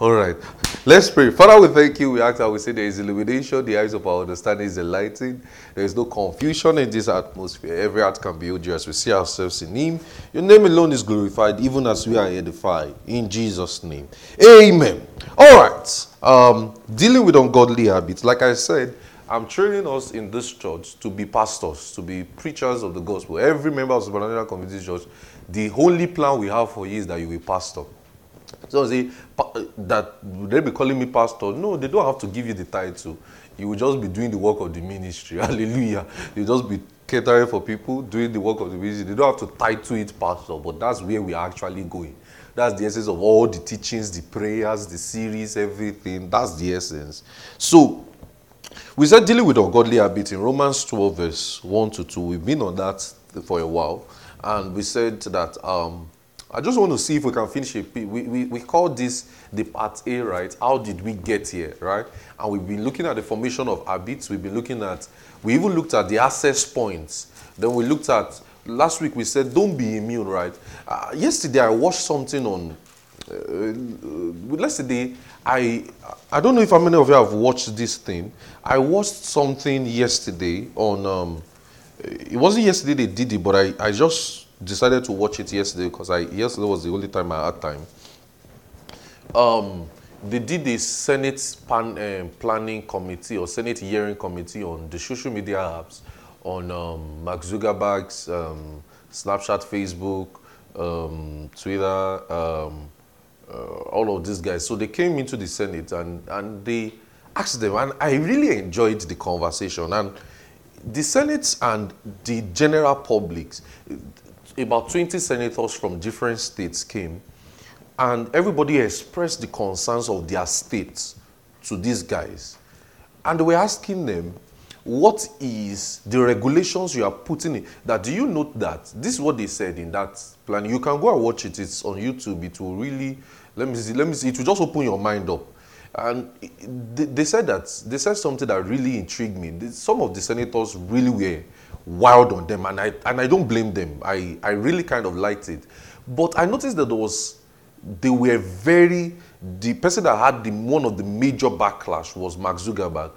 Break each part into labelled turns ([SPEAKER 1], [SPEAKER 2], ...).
[SPEAKER 1] All right. Let's pray. Father, we thank you. We ask that we say there is illumination, the eyes of our understanding is enlightened. There is no confusion in this atmosphere. Every heart can be healed we see ourselves in Him. Your name alone is glorified, even as we are edified. In Jesus' name. Amen. All right. Um, dealing with ungodly habits. Like I said, I'm training us in this church to be pastors, to be preachers of the gospel. Every member of the Supernatural Community Church, the only plan we have for you is that you will pastor. So say that they be calling me pastor. No, they don't have to give you the title. You will just be doing the work of the ministry. Hallelujah. You just be catering for people, doing the work of the ministry. They don't have to title it pastor, but that's where we are actually going. That's the essence of all the teachings, the prayers, the series, everything. That's the essence. So we said dealing with ungodly habit in Romans 12, verse 1 to 2. We've been on that for a while. And we said that um, I just want to see if we can finish it. We, we, we call this the part A, right? How did we get here, right? And we've been looking at the formation of habits. We've been looking at, we even looked at the access points. Then we looked at, last week we said don't be immune, right? Uh, yesterday I watched something on, uh, uh, yesterday I, I don't know if how many of you have watched this thing. I watched something yesterday on, um, it wasn't yesterday they did it, but I, I just decided to watch it yesterday because I yesterday was the only time I had time. Um, they did the Senate pan, um, planning committee or Senate hearing committee on the social media apps on um, Mark Zuckerberg's um, Snapchat, Facebook, um, Twitter, um, uh, all of these guys. So they came into the Senate and, and they asked them, and I really enjoyed the conversation. And the Senate and the general public, about 20 senators from different states came and everybody expressed the concerns of their states to these guys. And they were asking them, what is the regulations you are putting in? That do you note that? This is what they said in that plan. You can go and watch it. It's on YouTube. It will really, let me see, let me see. It will just open your mind up. And they, they said that, they said something that really intrigued me. Some of the senators really were wild on them, and I and I don't blame them. I I really kind of liked it, but I noticed that there was they were very the person that had the one of the major backlash was Mark Zuckerberg.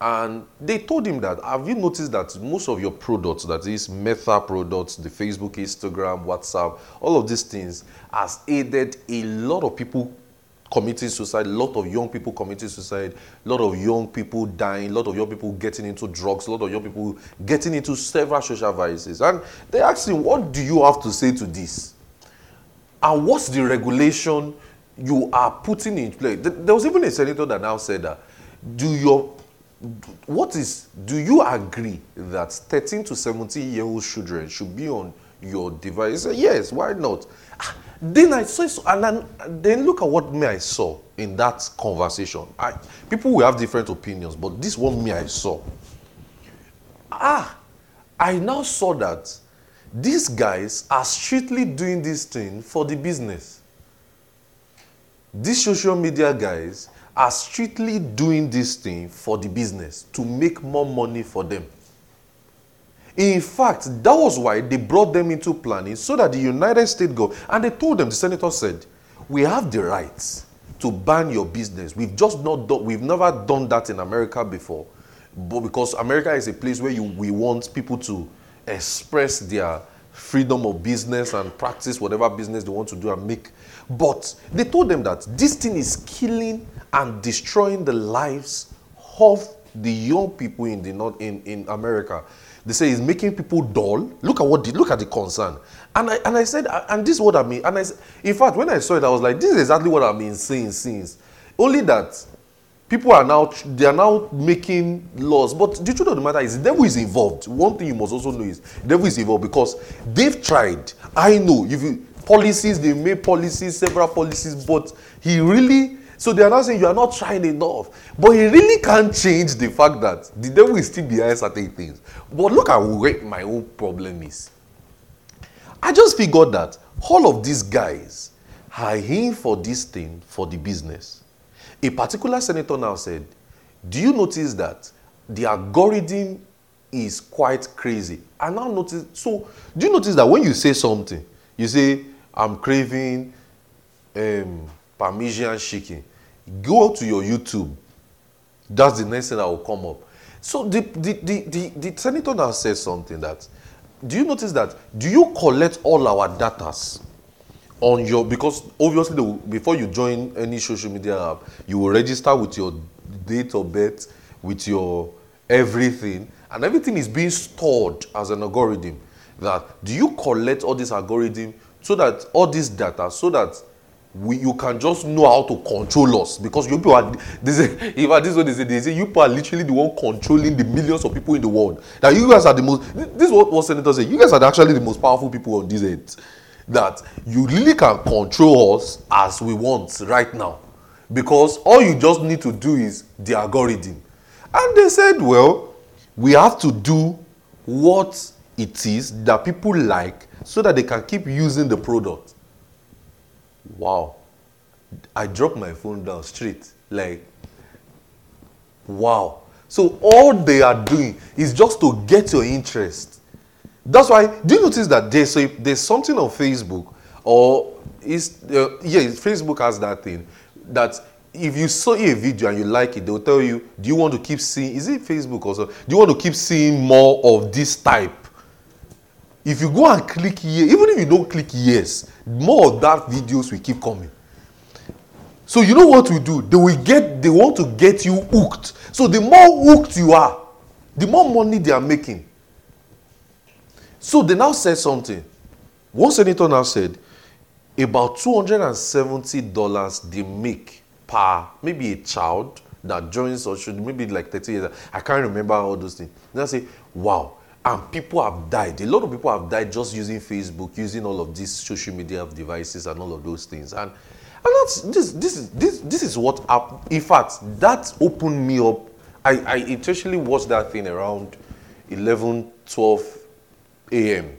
[SPEAKER 1] And they told him that, have you noticed that most of your products, that is Meta products, the Facebook, Instagram, WhatsApp, all of these things, has aided a lot of people committing suicide, a lot of young people committing suicide, a lot of young people dying, a lot of young people getting into drugs, a lot of young people getting into several social vices. And they asked him, What do you have to say to this? And what's the regulation you are putting in place? There was even a senator that now said that, Do your what is do you agree that 13 to 17 year old children should be on your device? Yes, why not? Then I saw, and then, then look at what me I saw in that conversation. I, people will have different opinions, but this one me I saw. Ah, I now saw that these guys are strictly doing this thing for the business. These social media guys are strictly doing this thing for the business to make more money for them. In fact, that was why they brought them into planning so that the United States go and they told them, the senator said, we have the rights to ban your business. We've just not done, we've never done that in America before. But because America is a place where you, we want people to express their freedom of business and practice whatever business they want to do and make. But they told them that this thing is killing and destroying the lives of the young people in the north in, in America. They say it's making people dull. Look at what did. look at the concern. And I and I said, and this is what I mean. And I in fact, when I saw it, I was like, this is exactly what I've been saying since. Only that people are now they are now making laws. But the truth of the matter is the devil is involved. One thing you must also know is the devil is involved because they've tried. I know if you policies, they made policies, several policies, but he really so they are not saying you are not trying enough. But he really can't change the fact that the devil is still behind certain things. But look at where my own problem is. I just figured that all of these guys are in for this thing for the business. A particular senator now said, Do you notice that the algorithm is quite crazy? I now notice. So, do you notice that when you say something, you say, I'm craving um, Parmesan chicken. go to your YouTube. That's the next thing that will come up. So the the the the, the senator now says something that do you notice that do you collect all our datas on your because obviously before you join any social media app you will register with your date of birth with your everything and everything is being stored as an algorithm that do you collect all this algorithm so that all this data so that we, you can just know how to control us because you people are is if I this what they say they say you people are literally the one controlling the millions of people in the world. That you guys are the most this is what senator say you guys are actually the most powerful people on this earth. That you really can control us as we want right now because all you just need to do is the algorithm. And they said well we have to do what it is that people like so that they can keep using the product wow. I dropped my phone down straight like wow. So all they are doing is just to get your interest. That's why do you notice that there's a, there's something on facebook or is uh, yeah facebook has that thing that if you saw a video and you like it they'll tell you do you want to keep seeing is it facebook also do you want to keep seeing more of this type if you go and click here even if you don't click yes more of that videos will keep coming. So you know what we do? They will get they want to get you hooked. So the more hooked you are the more money they are making. So they now said something. One senator now said about two hundred and seventy dollars they make per maybe a child that joins or should maybe like thirty years. I can't remember all those things. Then i say wow and people have died. A lot of people have died just using facebook using all of these social media devices and all of those things. And and that's this this is this this is what up in fact that opened me up. I i intentionally watched that thing around 11 12 a.m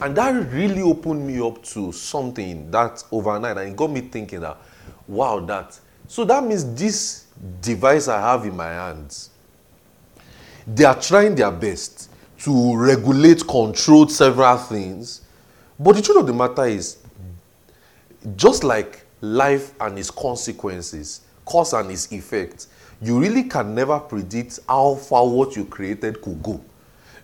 [SPEAKER 1] and that really opened me up to something that overnight and it got me thinking that wow that so that means this device i have in my hands they are trying their best to regulate, control several things. But the truth of the matter is, just like life and its consequences, cause and its effect, you really can never predict how far what you created could go.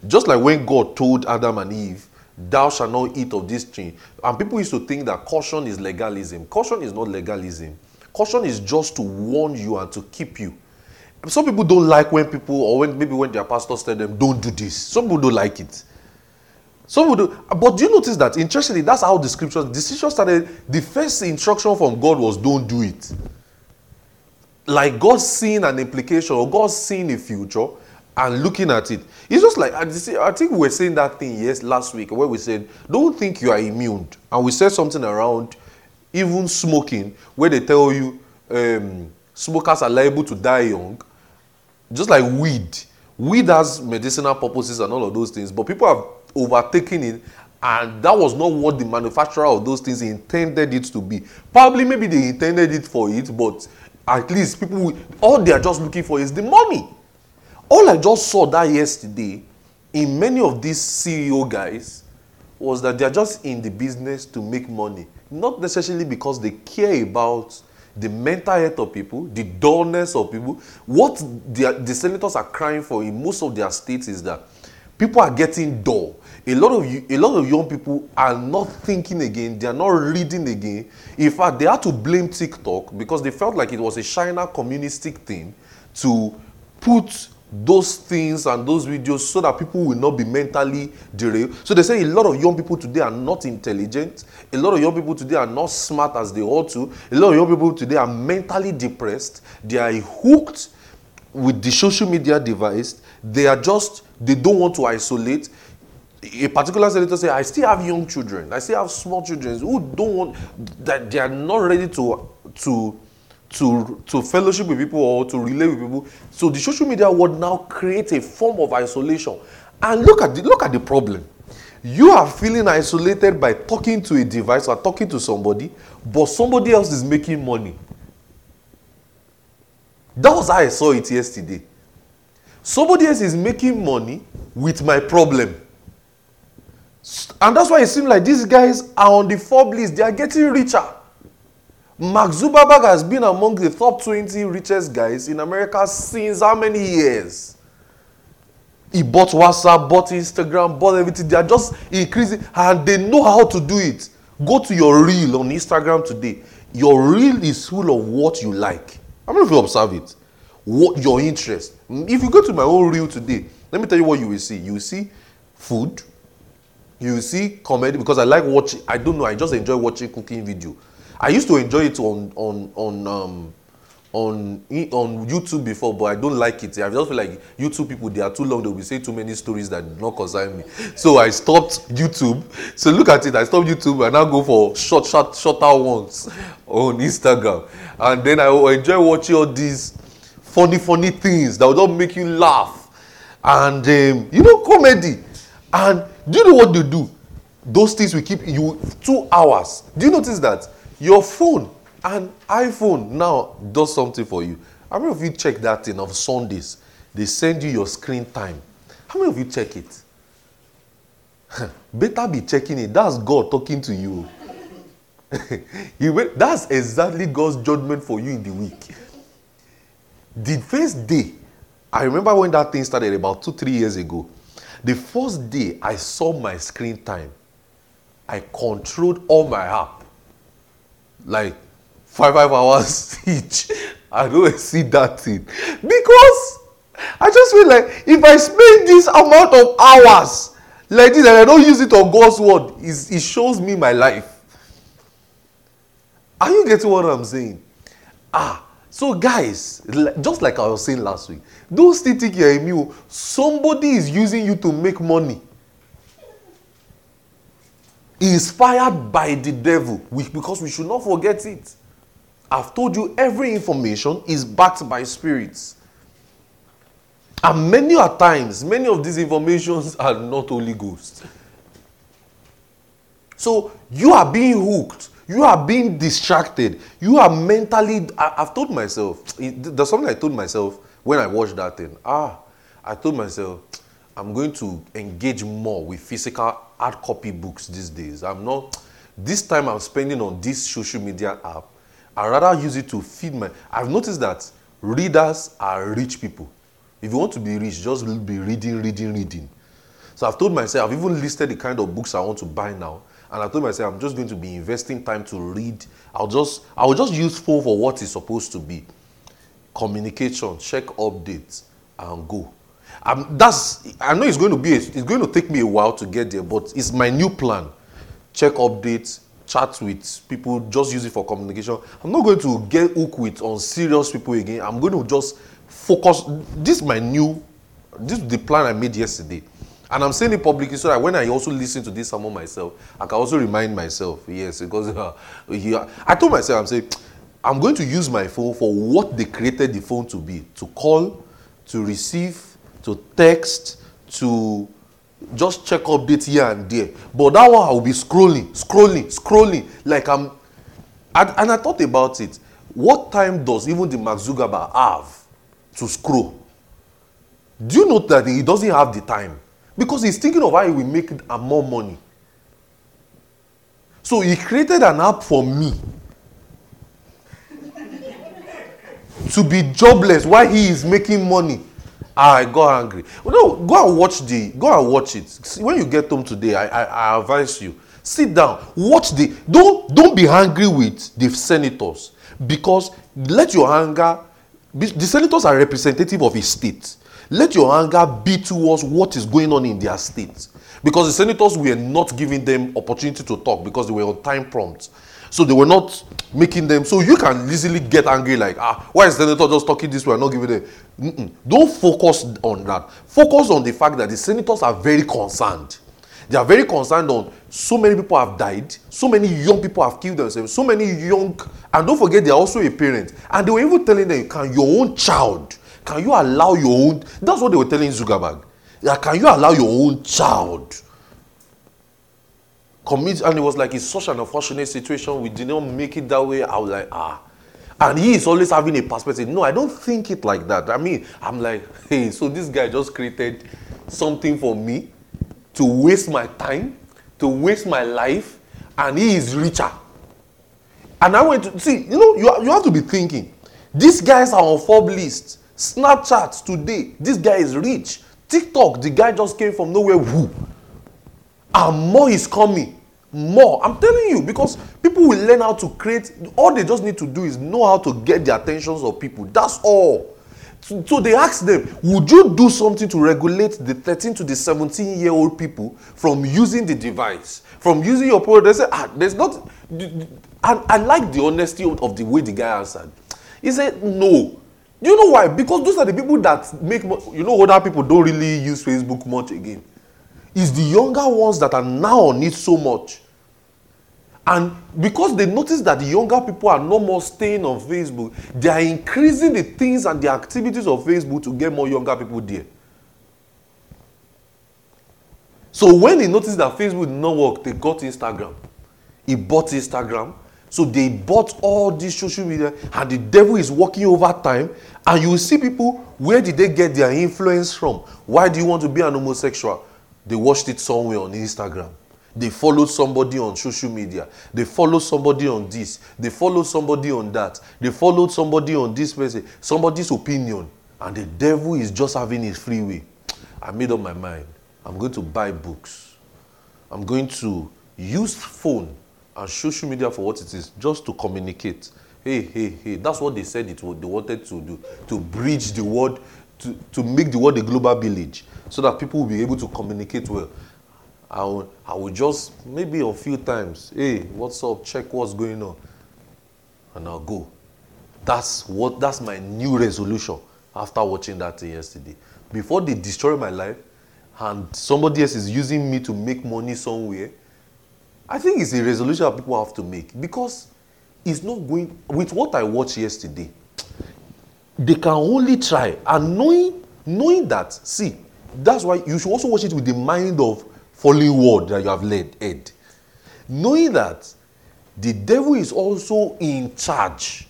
[SPEAKER 1] Just like when God told Adam and Eve, Thou shalt not eat of this tree. And people used to think that caution is legalism. Caution is not legalism. Caution is just to warn you and to keep you some people don't like when people or when maybe when their pastors tell them don't do this. Some people don't like it. Some people do but do you notice that interestingly that's how the scriptures the scripture started the first instruction from god was don't do it. Like god seeing an implication or god seeing a future and looking at it. It's just like i think we were saying that thing yes last week where we said don't think you are immune. And we said something around even smoking where they tell you um, smokers are liable to die young just like weed. Weed has medicinal purposes and all of those things but people have overtaken it and that was not what the manufacturer of those things intended it to be. Probably maybe they intended it for it but at least people all they are just looking for is the money. All i just saw that yesterday in many of these ceo guys was that they are just in the business to make money. Not necessarily because they care about the mental health of people, the dullness of people. What the, the senators are crying for in most of their states is that people are getting dull. A lot of you, a lot of young people are not thinking again. They are not reading again. In fact, they had to blame TikTok because they felt like it was a China communistic thing to put those things and those videos so that people will not be mentally derailed. So they say a lot of young people today are not intelligent. A lot of young people today are not smart as they ought to. A lot of young people today are mentally depressed. They are hooked with the social media device. They are just, they don't want to isolate. A particular senator say, I still have young children. I still have small children who don't want, that they are not ready to, to, to, to fellowship with people or to relate with people. So the social media world now creates a form of isolation. And look at the, look at the problem. You are feeling isolated by talking to a device or talking to somebody, but somebody else is making money. That was how I saw it yesterday. Somebody else is making money with my problem. And that's why it seems like these guys are on the Forbes list. They are getting richer. Mark Zuckerberg has been among the top 20 richest guys in America since how many years? He bought WhatsApp, bought Instagram, bought everything. They are just increasing and they know how to do it. Go to your reel on Instagram today. Your reel is full of what you like. I'm not if you observe it. What your interest. If you go to my own reel today, let me tell you what you will see. You will see food. You will see comedy because I like watching. I don't know. I just enjoy watching cooking video. I used to enjoy it on on on um, on on YouTube before, but I don't like it. I just feel like YouTube people they are too long. They will say too many stories that do not concern me. So I stopped YouTube. So look at it. I stopped YouTube and now go for short, short, shorter ones on Instagram, and then I enjoy watching all these funny, funny things that will make you laugh, and um, you know comedy. And do you know what they do? Those things will keep you two hours. Do you notice that your phone and iPhone now does something for you. How many of you check that thing of Sundays? They send you your screen time. How many of you check it? Better be checking it. That's God talking to you. That's exactly God's judgment for you in the week. The first day, I remember when that thing started about two, three years ago. The first day I saw my screen time, I controlled all my app. Like five five hours each. I don't see that thing. Because i just feel like if i spend this amount of hours like this and i don't use it on god's word it shows me my life. Are you getting what i'm saying? Ah so guys just like i was saying last week don't still think you're immune. Somebody is using you to make money inspired by the devil because we should not forget it I've told you every information is backed by spirits. And many a times, many of these informations are not Holy Ghost. So you are being hooked. You are being distracted. You are mentally. I, have told myself. There's something I told myself when I watched that thing. Ah, I told myself, I'm going to engage more with physical hard copy books these days. I'm not. This time I'm spending on this social media app I rather use it to feed my. I've noticed that readers are rich people. If you want to be rich, just be reading, reading, reading. So I've told myself, I've even listed the kind of books I want to buy now. And I told myself, I'm just going to be investing time to read. I'll just, I'll just use phone for what it's supposed to be. Communication, check updates, and go. Um, that's, I know it's going to be, it's going to take me a while to get there, but it's my new plan. Check updates, chat with people, just use it for communication. I'm not going to get hooked with on serious people again. I'm going to just focus. This is my new, this is the plan I made yesterday. And I'm saying it publicly so that when I also listen to this sermon myself, I can also remind myself, yes, because uh, yeah, I told myself, I'm saying, I'm going to use my phone for what they created the phone to be to call, to receive, to text, to just check updates here and there. But that one i will be scrolling scrolling scrolling. Like i'm and, and i thought about it. What time does even the mark zuckerberg have to scroll? Do you know that he doesn't have the time? Because he's thinking of how he will make more money. So he created an app for me to be jobless while he is making money I got angry. No, go and watch the. Go and watch it. See, when you get home today, I, I, I advise you sit down, watch the. Don't don't be angry with the senators because let your anger. The senators are representative of a state. Let your anger be towards what is going on in their state because the senators were not giving them opportunity to talk because they were on time prompt. So they were not making them. So you can easily get angry, like, ah, why is the senator just talking this way and not giving them? Mm-mm. Don't focus on that. Focus on the fact that the senators are very concerned. They are very concerned on so many people have died, so many young people have killed themselves, so many young, and don't forget they are also a parent. And they were even telling them, can your own child, can you allow your own? That's what they were telling Zuckerberg. Can you allow your own child? Commit and it was like it's such an unfortunate situation we did not make it that way i was like ah and he is always having a perspective no i don't think it like that i mean i'm like hey so this guy just created something for me to waste my time to waste my life and he is richer And I went to see, you know, you, you have to be thinking. These guys are on Forbes list. Snapchat today, this guy is rich. TikTok, the guy just came from nowhere. Who? And more is coming. More. I'm telling you, because people will learn how to create. All they just need to do is know how to get the attentions of people. That's all. So, so they asked them, would you do something to regulate the 13 to the 17 year old people from using the device, from using your product? They said, ah, there's not. And I like the honesty of the way the guy answered. He said, no. You know why? Because those are the people that make, you know, older people don't really use Facebook much again. It's the younger ones that are now on it so much. And because they notice that the younger people are no more staying on Facebook, they are increasing the things and the activities of Facebook to get more younger people there. So when they noticed that Facebook did not work, they got Instagram. He bought Instagram. So they bought all these social media, and the devil is working over time. And you see people, where did they get their influence from? Why do you want to be an homosexual? They watched it somewhere on Instagram. They followed somebody on social media. They followed somebody on this. They followed somebody on that. They followed somebody on this person, somebody's opinion. And the devil is just having his free way. I made up my mind. I'm going to buy books. I'm going to use phone and social media for what it is, just to communicate. Hey, hey, hey. That's what they said it they wanted to do, to bridge the world, to, to make the world a global village, so that people will be able to communicate well. I will, I will just, maybe a few times, hey, what's up, check what's going on, and I'll go. That's what, that's my new resolution after watching that thing yesterday. Before they destroy my life, and somebody else is using me to make money somewhere, I think it's a resolution that people have to make because it's not going with what I watched yesterday. They can only try. And knowing knowing that see that's why you should also watch it with the mind of falling word that you have led head knowing that the devil is also in charge.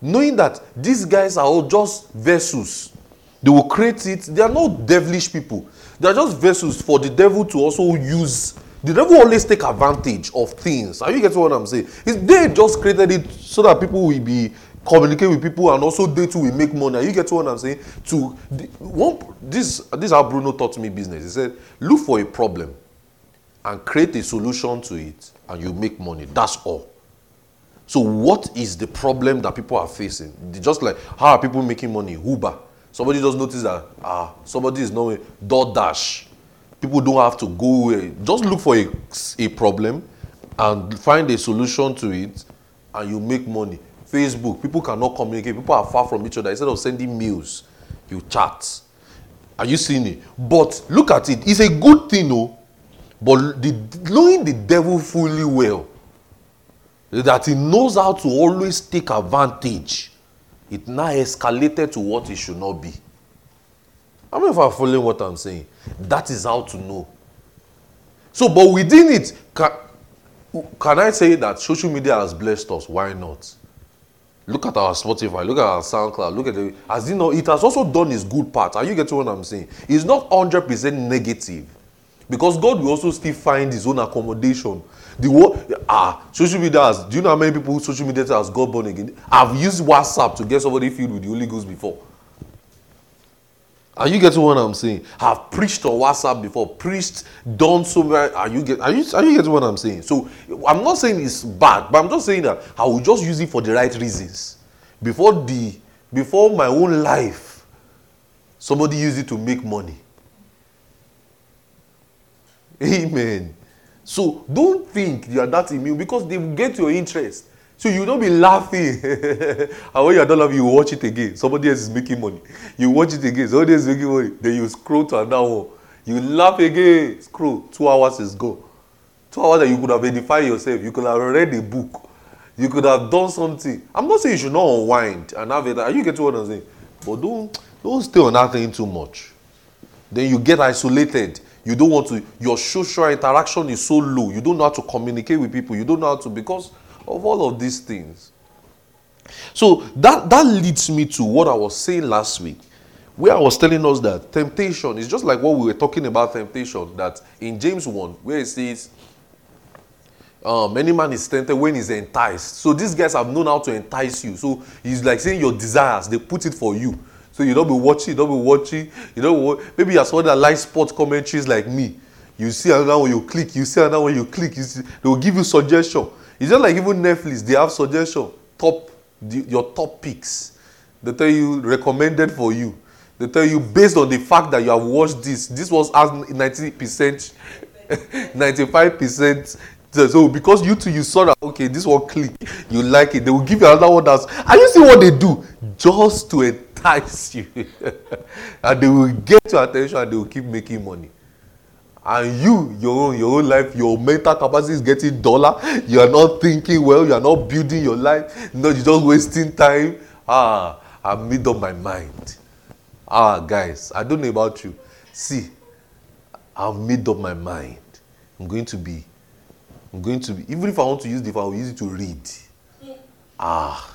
[SPEAKER 1] Knowing that these guys are all just vessels. They will create it. They are not devilish people. They are just vessels for the devil to also use. The devil always take advantage of things. Are you getting what i'm saying? It's, they just created it so that people will be communicate with people and also too will make money. You get what i'm saying? To the, one this this is how bruno taught me business. He said look for a problem and create a solution to it and you make money. That's all. So what is the problem that people are facing? Just like how are people making money? Uber. Somebody just notice that ah somebody is knowing DoorDash. People don't have to go away. Just look for a, a problem and find a solution to it and you make money. Facebook, people cannot communicate. People are far from each other. Instead of sending mails, you chat. Are you seeing it? But look at it. It's a good thing, no? But the, knowing the devil fully well, that he knows how to always take advantage, it now escalated to what it should not be. Many of you are following what I'm saying? That is how to know. So, but within it, can, can I say that social media has blessed us? Why not? Look at our Spotify, look at our SoundCloud, look at the. As you know, it has also done its good part. Are you getting what I'm saying? It's not 100% negative. Because God will also still find his own accommodation. The word, ah, social media has, do you know how many people social media has God born again? I've used WhatsApp to get somebody filled with the Holy Ghost before. Are you getting what I'm saying? Have preached on WhatsApp before, preached, done so many. Are you get? Are you are you getting what I'm saying? So I'm not saying it's bad, but I'm just saying that I will just use it for the right reasons. Before the before my own life, somebody used it to make money. Amen. So don't think you are that immune because they will get your interest. So you don't be laughing. and when you're done laughing, you watch it again. Somebody else is making money. You watch it again. Somebody else is making money. Then you scroll to another one. You laugh again. Scroll. Two hours is gone. Two hours that you could have edified yourself. You could have read a book. You could have done something. I'm not saying you should not unwind and have it. Are you getting what I'm saying? But don't don't stay on that thing too much. Then you get isolated. You don't want to. Your social interaction is so low. You don't know how to communicate with people. You don't know how to because of all of these things. So that, that leads me to what I was saying last week, where I was telling us that temptation is just like what we were talking about temptation, that in James 1, where it says, um, any man is tempted when he's enticed. So these guys have known how to entice you. So he's like saying your desires, they put it for you. So you don't be watching, you don't be watching, you don't maybe you're someone that likes sports commentaries like me. You see another one, you click, you see another one, you click, see, they will give you suggestion. It's just like even Netflix, they have suggestion, top the, your top picks. They tell you recommended for you. They tell you based on the fact that you have watched this. This was as 90%, 95%. So because you two you saw that okay, this one click, you like it, they will give you another one that's and you see what they do just to entice you. and they will get your attention and they will keep making money and you your own your own life your mental capacity is getting duller. You are not thinking well. You are not building your life. No you just wasting time. Ah i made up my mind. Ah guys i don't know about you. See i made up my mind. I'm going to be i'm going to be even if i want to use the phone i will use it to read. Ah.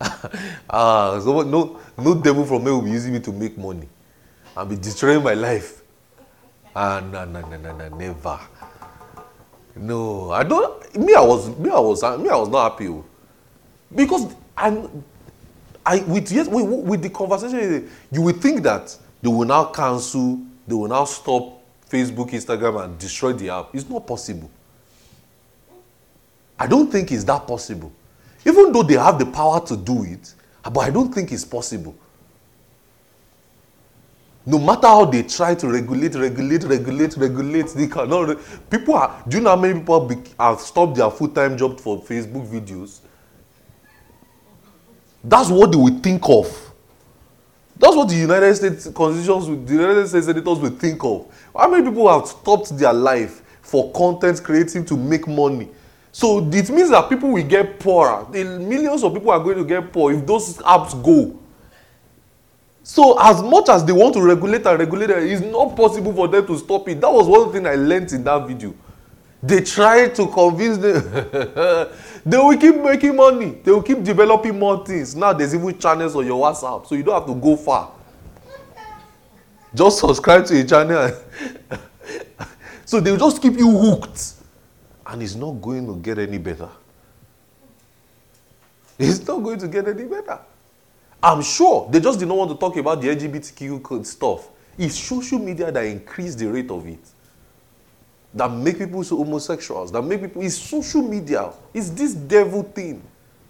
[SPEAKER 1] Ah so no no devil from hell will be using me to make money i'll be destroying my life Ah, no, no, no, no, no, never. No, I don't. Me, I was, me, I was, me, I was not happy, oh. because I, I with yes, with, with the conversation, you would think that they will now cancel, they will now stop Facebook, Instagram, and destroy the app. It's not possible. I don't think it's that possible. Even though they have the power to do it, but I don't think it's possible. No matter how they try to regulate, regulate, regulate, regulate, they cannot. Re- people are. Do you know how many people be, have stopped their full-time job for Facebook videos? That's what they will think of. That's what the United States constitutions, the United States senators will think of. How many people have stopped their life for content creating to make money? So it means that people will get poorer. The millions of people are going to get poor if those apps go. So as much as they want to regulate and regulate, it's not possible for them to stop it. That was one thing I learned in that video. They try to convince them. they will keep making money. They will keep developing more things. Now there's even channels on your WhatsApp, so you don't have to go far. Just subscribe to a channel. so they will just keep you hooked. And it's not going to get any better. It's not going to get any better. I'm sure they just did not want to talk about the LGBTQ stuff. It's social media that increased the rate of it. That make people so homosexuals. That make people. It's social media. It's this devil thing.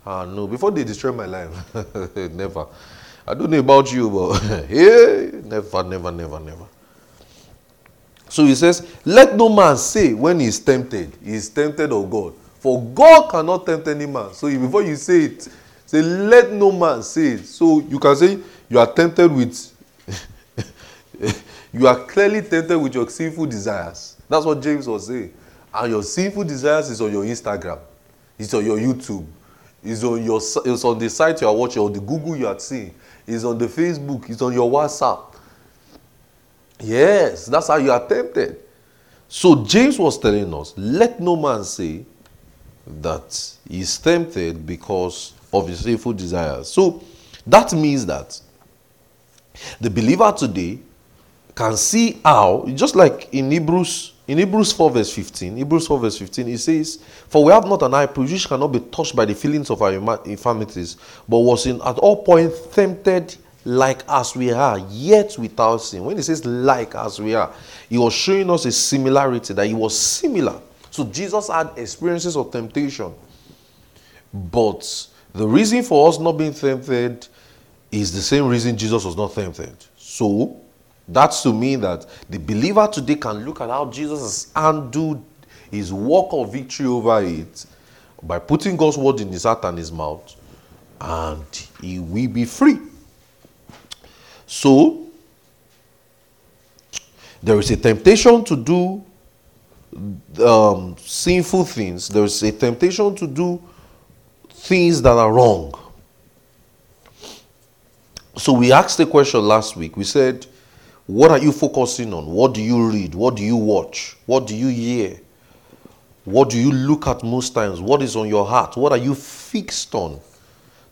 [SPEAKER 1] Ah no! Before they destroy my life, never. I don't know about you, but yeah, never, never, never, never. So he says, "Let no man say when he is tempted, he is tempted of God, for God cannot tempt any man." So before you say it, Say, let no man say it. So you can say you are tempted with, you are clearly tempted with your sinful desires. That's what James was saying. And your sinful desires is on your Instagram, it's on your YouTube, it's on your it's on the site you are watching, or the Google you are seeing, it's on the Facebook, it's on your WhatsApp. Yes, that's how you are tempted. So James was telling us, let no man say that he is tempted because of his sinful desires. So that means that the believer today can see how, just like in Hebrews, in Hebrews 4 verse 15, Hebrews 4 verse 15, it says, For we have not an high priest which cannot be touched by the feelings of our infirmities, but was in at all points tempted like as we are, yet without sin. When he says like as we are, he was showing us a similarity, that he was similar. So Jesus had experiences of temptation, but the reason for us not being tempted is the same reason Jesus was not tempted. So, that's to mean that the believer today can look at how Jesus has his work of victory over it by putting God's word in his heart and his mouth, and he will be free. So, there is a temptation to do um, sinful things, there is a temptation to do things that are wrong. So we asked the question last week. We said, What are you focusing on? What do you read? What do you watch? What do you hear? What do you look at most times? What is on your heart? What are you fixed on?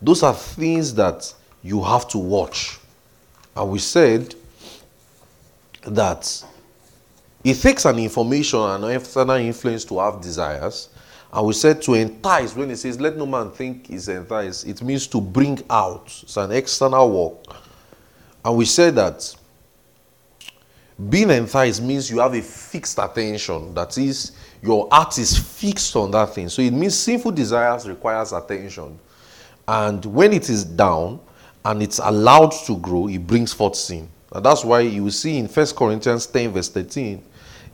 [SPEAKER 1] Those are things that you have to watch. And we said that it takes an information and external influence to have desires, And we said to entice, when it says, let no man think is enticed, it means to bring out. It's an external work. And we said that being enticed means you have a fixed attention. That is, your heart is fixed on that thing. So it means sinful desires requires attention. And when it is down and it's allowed to grow, it brings forth sin. And that's why you see in 1 Corinthians 10, verse 13,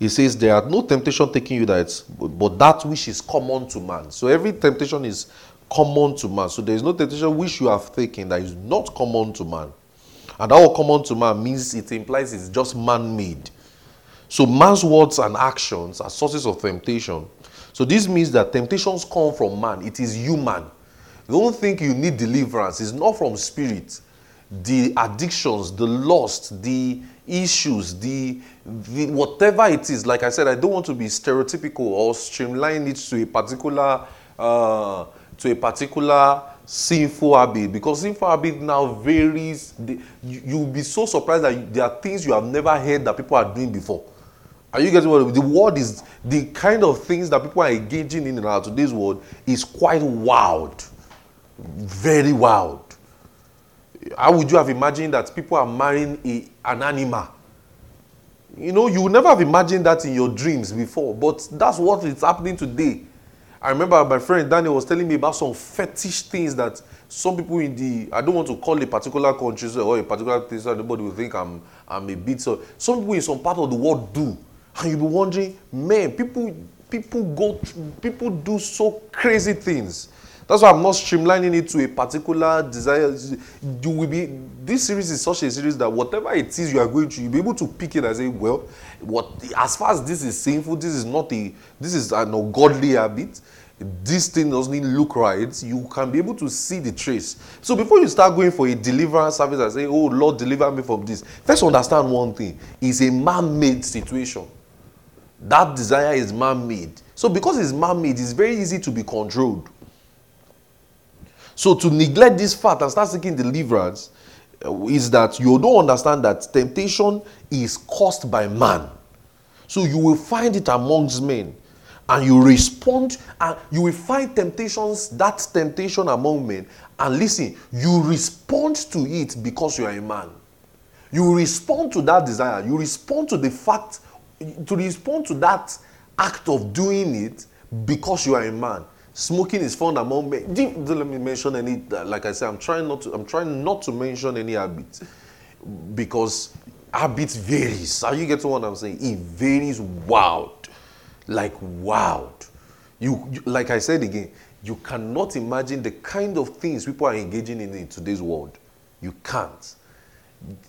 [SPEAKER 1] it says, There are no temptation taking you that, but that which is common to man. So every temptation is common to man. So there is no temptation which you have taken that is not common to man. And that what common to man means it implies it's just man made. So man's words and actions are sources of temptation. So this means that temptations come from man, it is human. Don't think you need deliverance, it's not from spirit. The addictions, the lust, the issues, the, the whatever it is, like I said, I don't want to be stereotypical or streamline it to a particular uh, to a particular sinful habit because sinful habit now varies. The, you, you'll be so surprised that you, there are things you have never heard that people are doing before. Are you getting what the world is? The kind of things that people are engaging in in our today's world is quite wild, very wild. How would you have imagined that people are marrying a, an animal? You know, you would never have imagined that in your dreams before, but that's what is happening today. I remember my friend Daniel was telling me about some fetish things that some people in the I don't want to call a particular country or a particular place so nobody will think I'm I'm a bit so some people in some part of the world do. And you'll be wondering, man, people people go people do so crazy things. That's why I'm not streamlining it to a particular desire. You will be this series is such a series that whatever it is you are going to, you'll be able to pick it and say, well, what as far as this is sinful, this is not a this is an ungodly habit. This thing doesn't look right. You can be able to see the trace. So before you start going for a deliverance service and say, Oh Lord, deliver me from this, first understand one thing: it's a man-made situation. That desire is man-made. So because it's man-made, it's very easy to be controlled. So to neglect this fact and start seeking deliverance uh, is that you don't understand that temptation is caused by man. So you will find it amongst men. And you respond and you will find temptations that temptation among men. And listen you respond to it because you are a man. You respond to that desire. You respond to the fact to respond to that act of doing it because you are a man Smoking is found among men. Don't let me mention any. Like I said, I'm trying not to. I'm trying not to mention any habits because habits varies. Are you getting what I'm saying? It varies wild, like wild. You, you, like I said again, you cannot imagine the kind of things people are engaging in in today's world. You can't.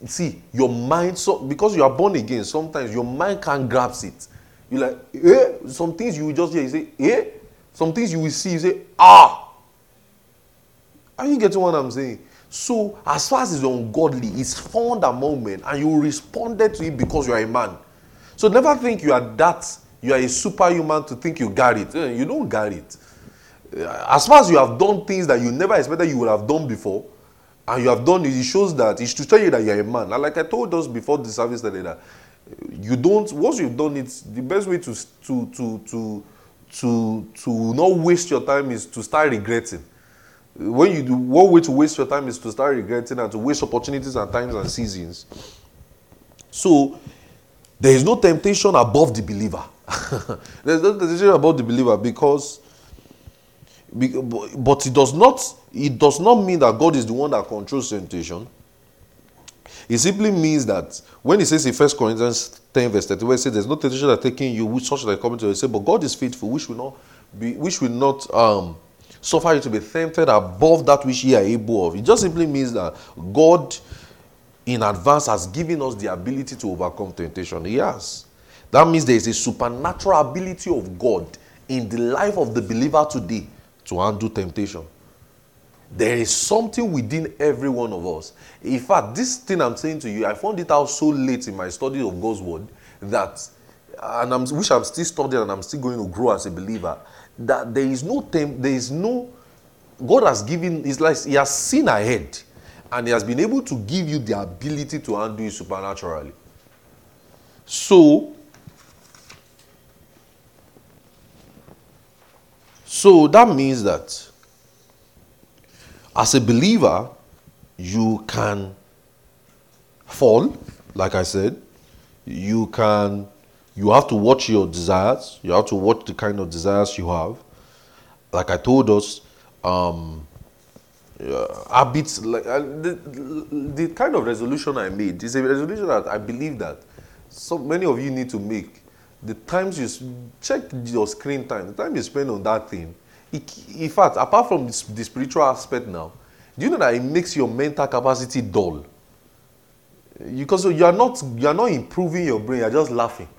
[SPEAKER 1] See, your mind, so because you are born again, sometimes your mind can't grasp it. You like, eh? Some things you just hear, you say, eh? Some things you will see, you say, ah. Are you getting what I'm saying? So, as far as it's ungodly, it's found among men, and you responded to it because you are a man. So, never think you are that, you are a superhuman to think you got it. Eh, you don't got it. Eh, as far as you have done things that you never expected you would have done before, and you have done it, it shows that it's to tell you that you're a man. And like I told us before the service today, that you don't, once you've done it, the best way to, to, to, to, to to not waste your time is to start regretting. When you do one way to waste your time is to start regretting and to waste opportunities and times and seasons. So there is no temptation above the believer. There's no temptation above the believer because but it does not it does not mean that god is the one that controls temptation it simply means that when he says in First Corinthians 10, verse 30, where it says, There's no temptation that taking you, which such that coming to you, say, But God is faithful, which will not be which will not um suffer you to be tempted above that which ye are able of. It just simply means that God in advance has given us the ability to overcome temptation. He has. That means there is a supernatural ability of God in the life of the believer today to handle temptation. There is something within every one of us. In fact, this thing I'm saying to you, I found it out so late in my study of God's word that, and I'm, which I'm still studying and I'm still going to grow as a believer, that there is no time, there is no, God has given, it's like He has seen ahead and He has been able to give you the ability to handle it supernaturally. So, So that means that as a believer, you can fall, like I said. You can, you have to watch your desires. You have to watch the kind of desires you have. Like I told us, um, uh, habits, like uh, the, the kind of resolution I made is a resolution that I believe that so many of you need to make. The times you check your screen time, the time you spend on that thing. In fact, apart from the, spiritual aspect now, do you know that it makes your mental capacity dull? Because you are not you are not improving your brain. You are just laughing.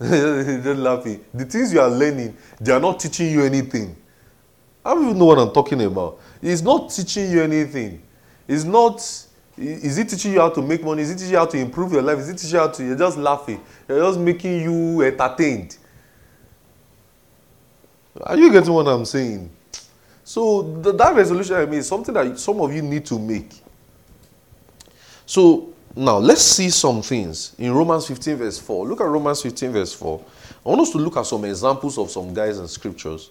[SPEAKER 1] just laughing. The things you are learning, they are not teaching you anything. I don't even know what I'm talking about. It's not teaching you anything. It's not. Is it teaching you how to make money? Is it teaching you how to improve your life? Is it teaching you how to? You're just laughing. You're just making you entertained. Are you getting what I'm saying? So th- that resolution I mean is something that some of you need to make. So now let's see some things in Romans 15 verse 4. Look at Romans 15 verse 4. I want us to look at some examples of some guys in scriptures.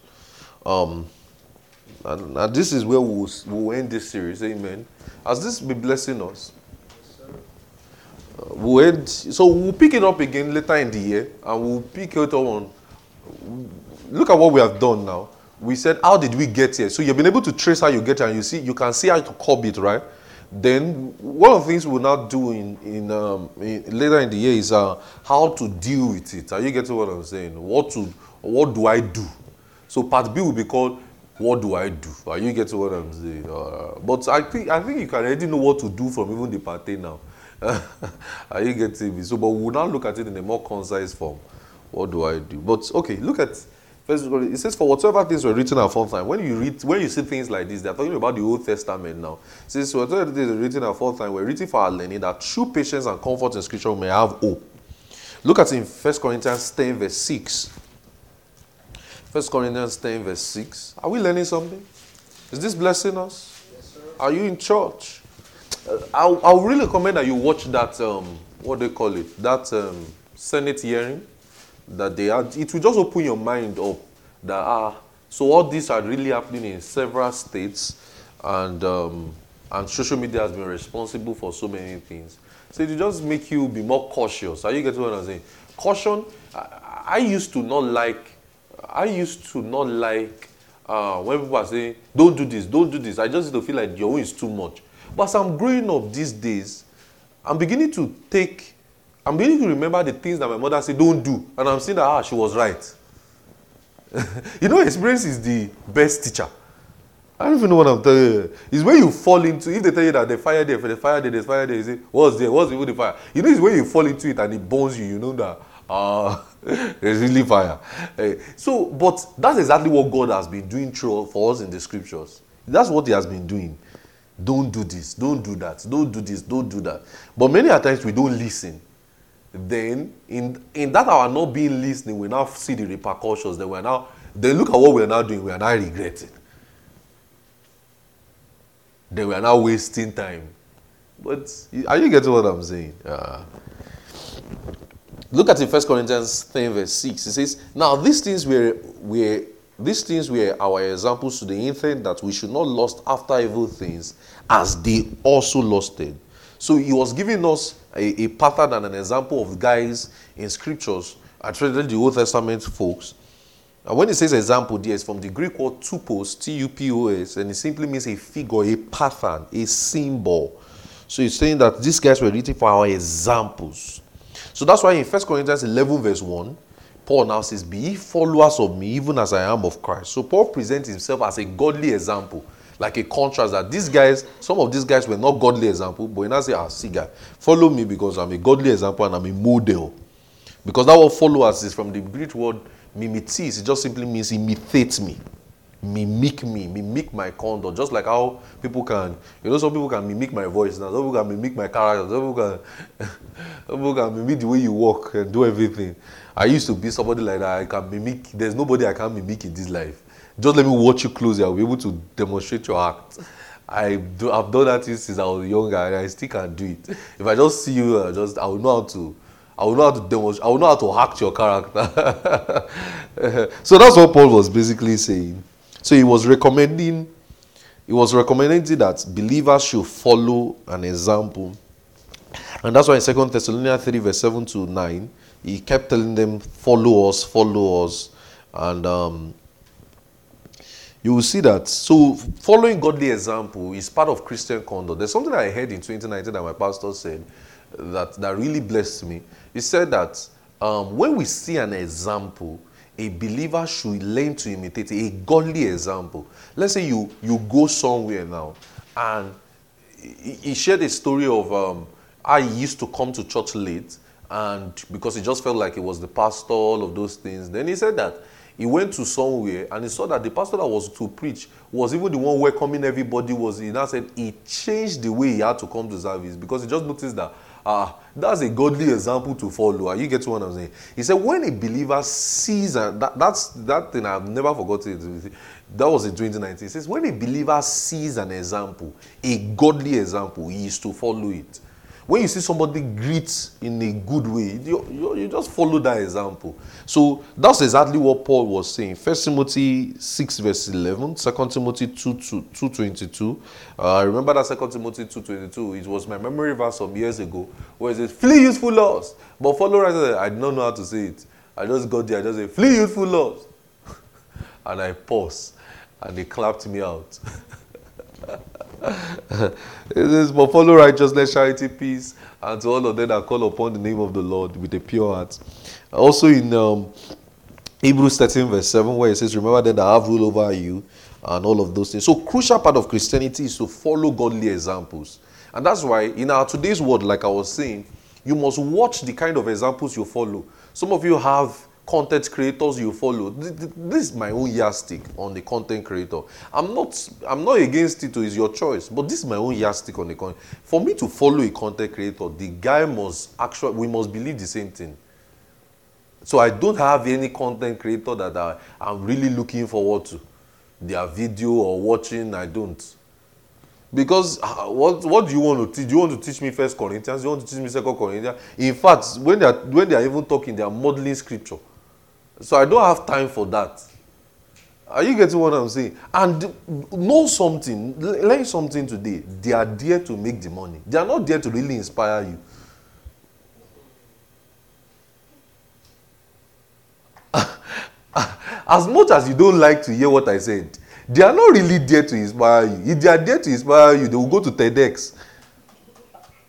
[SPEAKER 1] Um, and, and this is where we'll, we'll end this series. Amen. Has this been blessing us? Uh, we'll end, so we'll pick it up again later in the year and we'll pick it up on. Look at what we have done now. We said, How did we get here? So you've been able to trace how you get here and you see, you can see how to curb it, right? Then one of the things we'll now do in, in, um, in later in the year is uh, how to deal with it. Are you getting what I'm saying? What to what do I do? So part B will be called what do I do? Are you getting what I'm saying? Uh, but I think I think you can already know what to do from even the part A now. Are you getting me? So, but we'll now look at it in a more concise form. What do I do? But okay, look at first it says for whatsoever things were written aforetime. When you read, when you see things like this, they're talking about the Old Testament now. It says whatsoever things were written aforetime were written for our learning, that true patience and comfort in Scripture may have hope. Look at in 1 Corinthians 10 verse 6. 1 Corinthians 10 verse 6. Are we learning something? Is this blessing us? Are you in church? Uh, I'll, I'll really recommend that you watch that, um, what they call it, that um, Senate hearing that they had. It will just open your mind up that, ah, so all these are really happening in several states and, um, and social media has been responsible for so many things. So it will just make you be more cautious. Are you getting what I'm saying? Caution, I, I used to not like, I used to not like uh, when people are saying, don't do this, don't do this. I just used to feel like your own is too much. But as I'm growing up these days, I'm beginning to take, I'm beginning to remember the things that my mother said, don't do. And I'm seeing that, ah, she was right. you know, experience is the best teacher. I don't even know what I'm telling you. It's when you fall into, if they tell you that the fire there, for the fire there, there's fire there, you say, what's there? What's even the fire? You know, it's when you fall into it and it burns you, you know that, ah, there's really fire. Eh, so, but that's exactly what God has been doing through for us in the scriptures. That's what He has been doing. Don't do this, don't do that, don't do this, don't do that. But many times we don't listen. Then, in in that our not being listening, we now see the repercussions. Then we're now, then look at what we're now doing. We are now regretting. Then we are now wasting time. But are you getting what I'm saying? Uh, look at it, 1 Corinthians 10, verse 6. It says, Now these things were, were these things were our examples to the intent that we should not lust after evil things as they also lusted. So he was giving us a, a pattern and an example of guys in scriptures, actually the Old Testament folks. And when he says example, there is from the Greek word tupos, T-U-P-O-S, and it simply means a figure, a pattern, a symbol. So he's saying that these guys were written for our examples. So that's why in 1 Corinthians 11, verse 1, Paul now says, Be followers of me, even as I am of Christ. So Paul presents himself as a godly example, like a contrast that these guys, some of these guys were not godly example, but he now say, Ah, see, guy, follow me because I'm a godly example and I'm a model. Because that word followers is from the Greek word mimetis. It just simply means imitate me, mimic me, mimic my conduct. Just like how people can, you know, some people can mimic my voice now, some people can mimic my character, some people can, some people can mimic the way you walk and do everything. I used to be somebody like that. I can mimic. There's nobody I can mimic in this life. Just let me watch you closely. I'll be able to demonstrate your act. I do, I've done that since I was younger, and I still can do it. If I just see you, I just I will know how to I will know how to demonstrate. I will know how to act your character. so that's what Paul was basically saying. So he was recommending, he was recommending that believers should follow an example. And that's why in 2 Thessalonians 3, verse 7 to 9, he kept telling them, follow us, follow us. And um, you will see that. So, following godly example is part of Christian conduct. There's something I heard in 2019 that my pastor said that, that really blessed me. He said that um, when we see an example, a believer should learn to imitate a godly example. Let's say you, you go somewhere now, and he shared a story of um, he used to come to church late, and because he just felt like he was the pastor, all of those things. Then he said that he went to somewhere and he saw that the pastor that was to preach was even the one welcoming everybody was he now said he changed the way he had to come to service because he just noticed that ah that's a godly example to follow. Are you get what i'm saying? He said when a believer sees and that, that's that thing i've never forgotten. That was in 2019 he says when a believer sees an example a godly example he is to follow it when you see somebody greet in a good way, you, you, you, just follow that example. So that's exactly what Paul was saying. First Timothy 6 verse 11, 2 Timothy 2, 2, 222. Uh, remember that 2 Timothy 2.22. It was my memory verse some years ago where it says, flee youthful laws. But follow right I don't know how to say it. I just got there, I just said, flee youthful laws. and I paused and they clapped me out. it says, But follow righteousness, charity, peace, and to all of them that call upon the name of the Lord with a pure heart. Also in um, Hebrews 13, verse 7, where it says, Remember that have rule over you, and all of those things. So, crucial part of Christianity is to follow godly examples. And that's why in our today's world, like I was saying, you must watch the kind of examples you follow. Some of you have content creators you follow. This is my own yardstick on the content creator. I'm not I'm not against it, it's your choice. But this is my own yardstick on the content. For me to follow a content creator, the guy must actually we must believe the same thing. So I don't have any content creator that I, I'm really looking forward to their video or watching. I don't. Because uh, what what do you want to teach? Do you want to teach me First Corinthians? Do you want to teach me Second Corinthians? In fact, when they are when they are even talking, they are modeling scripture. So I don't have time for that. Are you getting what I'm saying? And know something, learn something today. They are there to make the money. They are not there to really inspire you. as much as you don't like to hear what I said, they are not really there to inspire you. If they are there to inspire you, they will go to TEDx.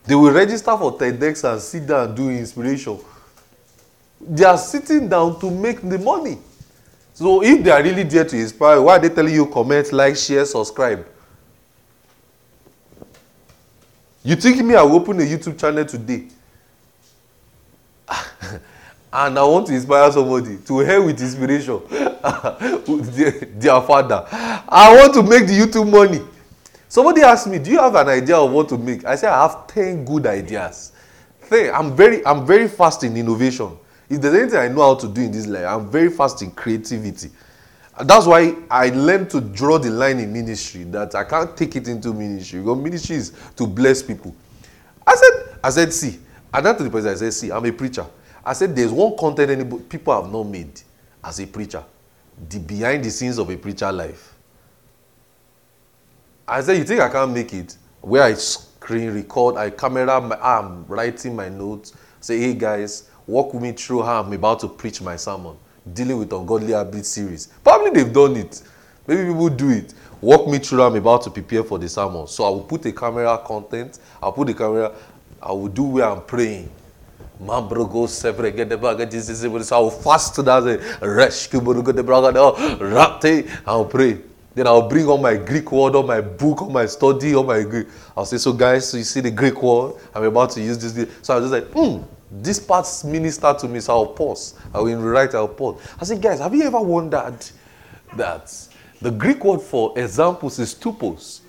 [SPEAKER 1] They will register for TEDx and sit down and do inspiration they are sitting down to make the money. So if they are really there to inspire, why are they telling you comment, like, share, subscribe? You think me I will open a YouTube channel today and I want to inspire somebody to hell with inspiration, their, father. I want to make the YouTube money. Somebody asked me, "Do you have an idea of what to make?" I said, "I have ten good ideas." I'm very, I'm very fast in innovation. If there's anything I know how to do in this life, I'm very fast in creativity. That's why I learned to draw the line in ministry that I can't take it into ministry. Because ministry is to bless people. I said, I said, see, I went to the person, I said, see, I'm a preacher. I said, there's one content anybody, people have not made as a preacher. The behind the scenes of a preacher life. I said, you think I can't make it? Where I screen record, I camera, my, I'm writing my notes. Say, hey guys, walk me through how I'm about to preach my sermon, dealing with ungodly habits series. Probably they've done it. Maybe people do it. Walk me through how I'm about to prepare for the sermon. So I will put a camera content. I'll put the camera. I will do where I'm praying. Mambro go separate get the bag get Jesus is how fast does it rescue get the brother rate I'll pray then I'll bring all my Greek word, all my book, all my study, all my Greek. I'll say, so guys, so you see the Greek word? I'm about to use this. So I was just like, hmm, this part minister to me, so I'll pause. I will rewrite, I'll pause. I said, guys, have you ever wondered that the Greek word for examples is tupos?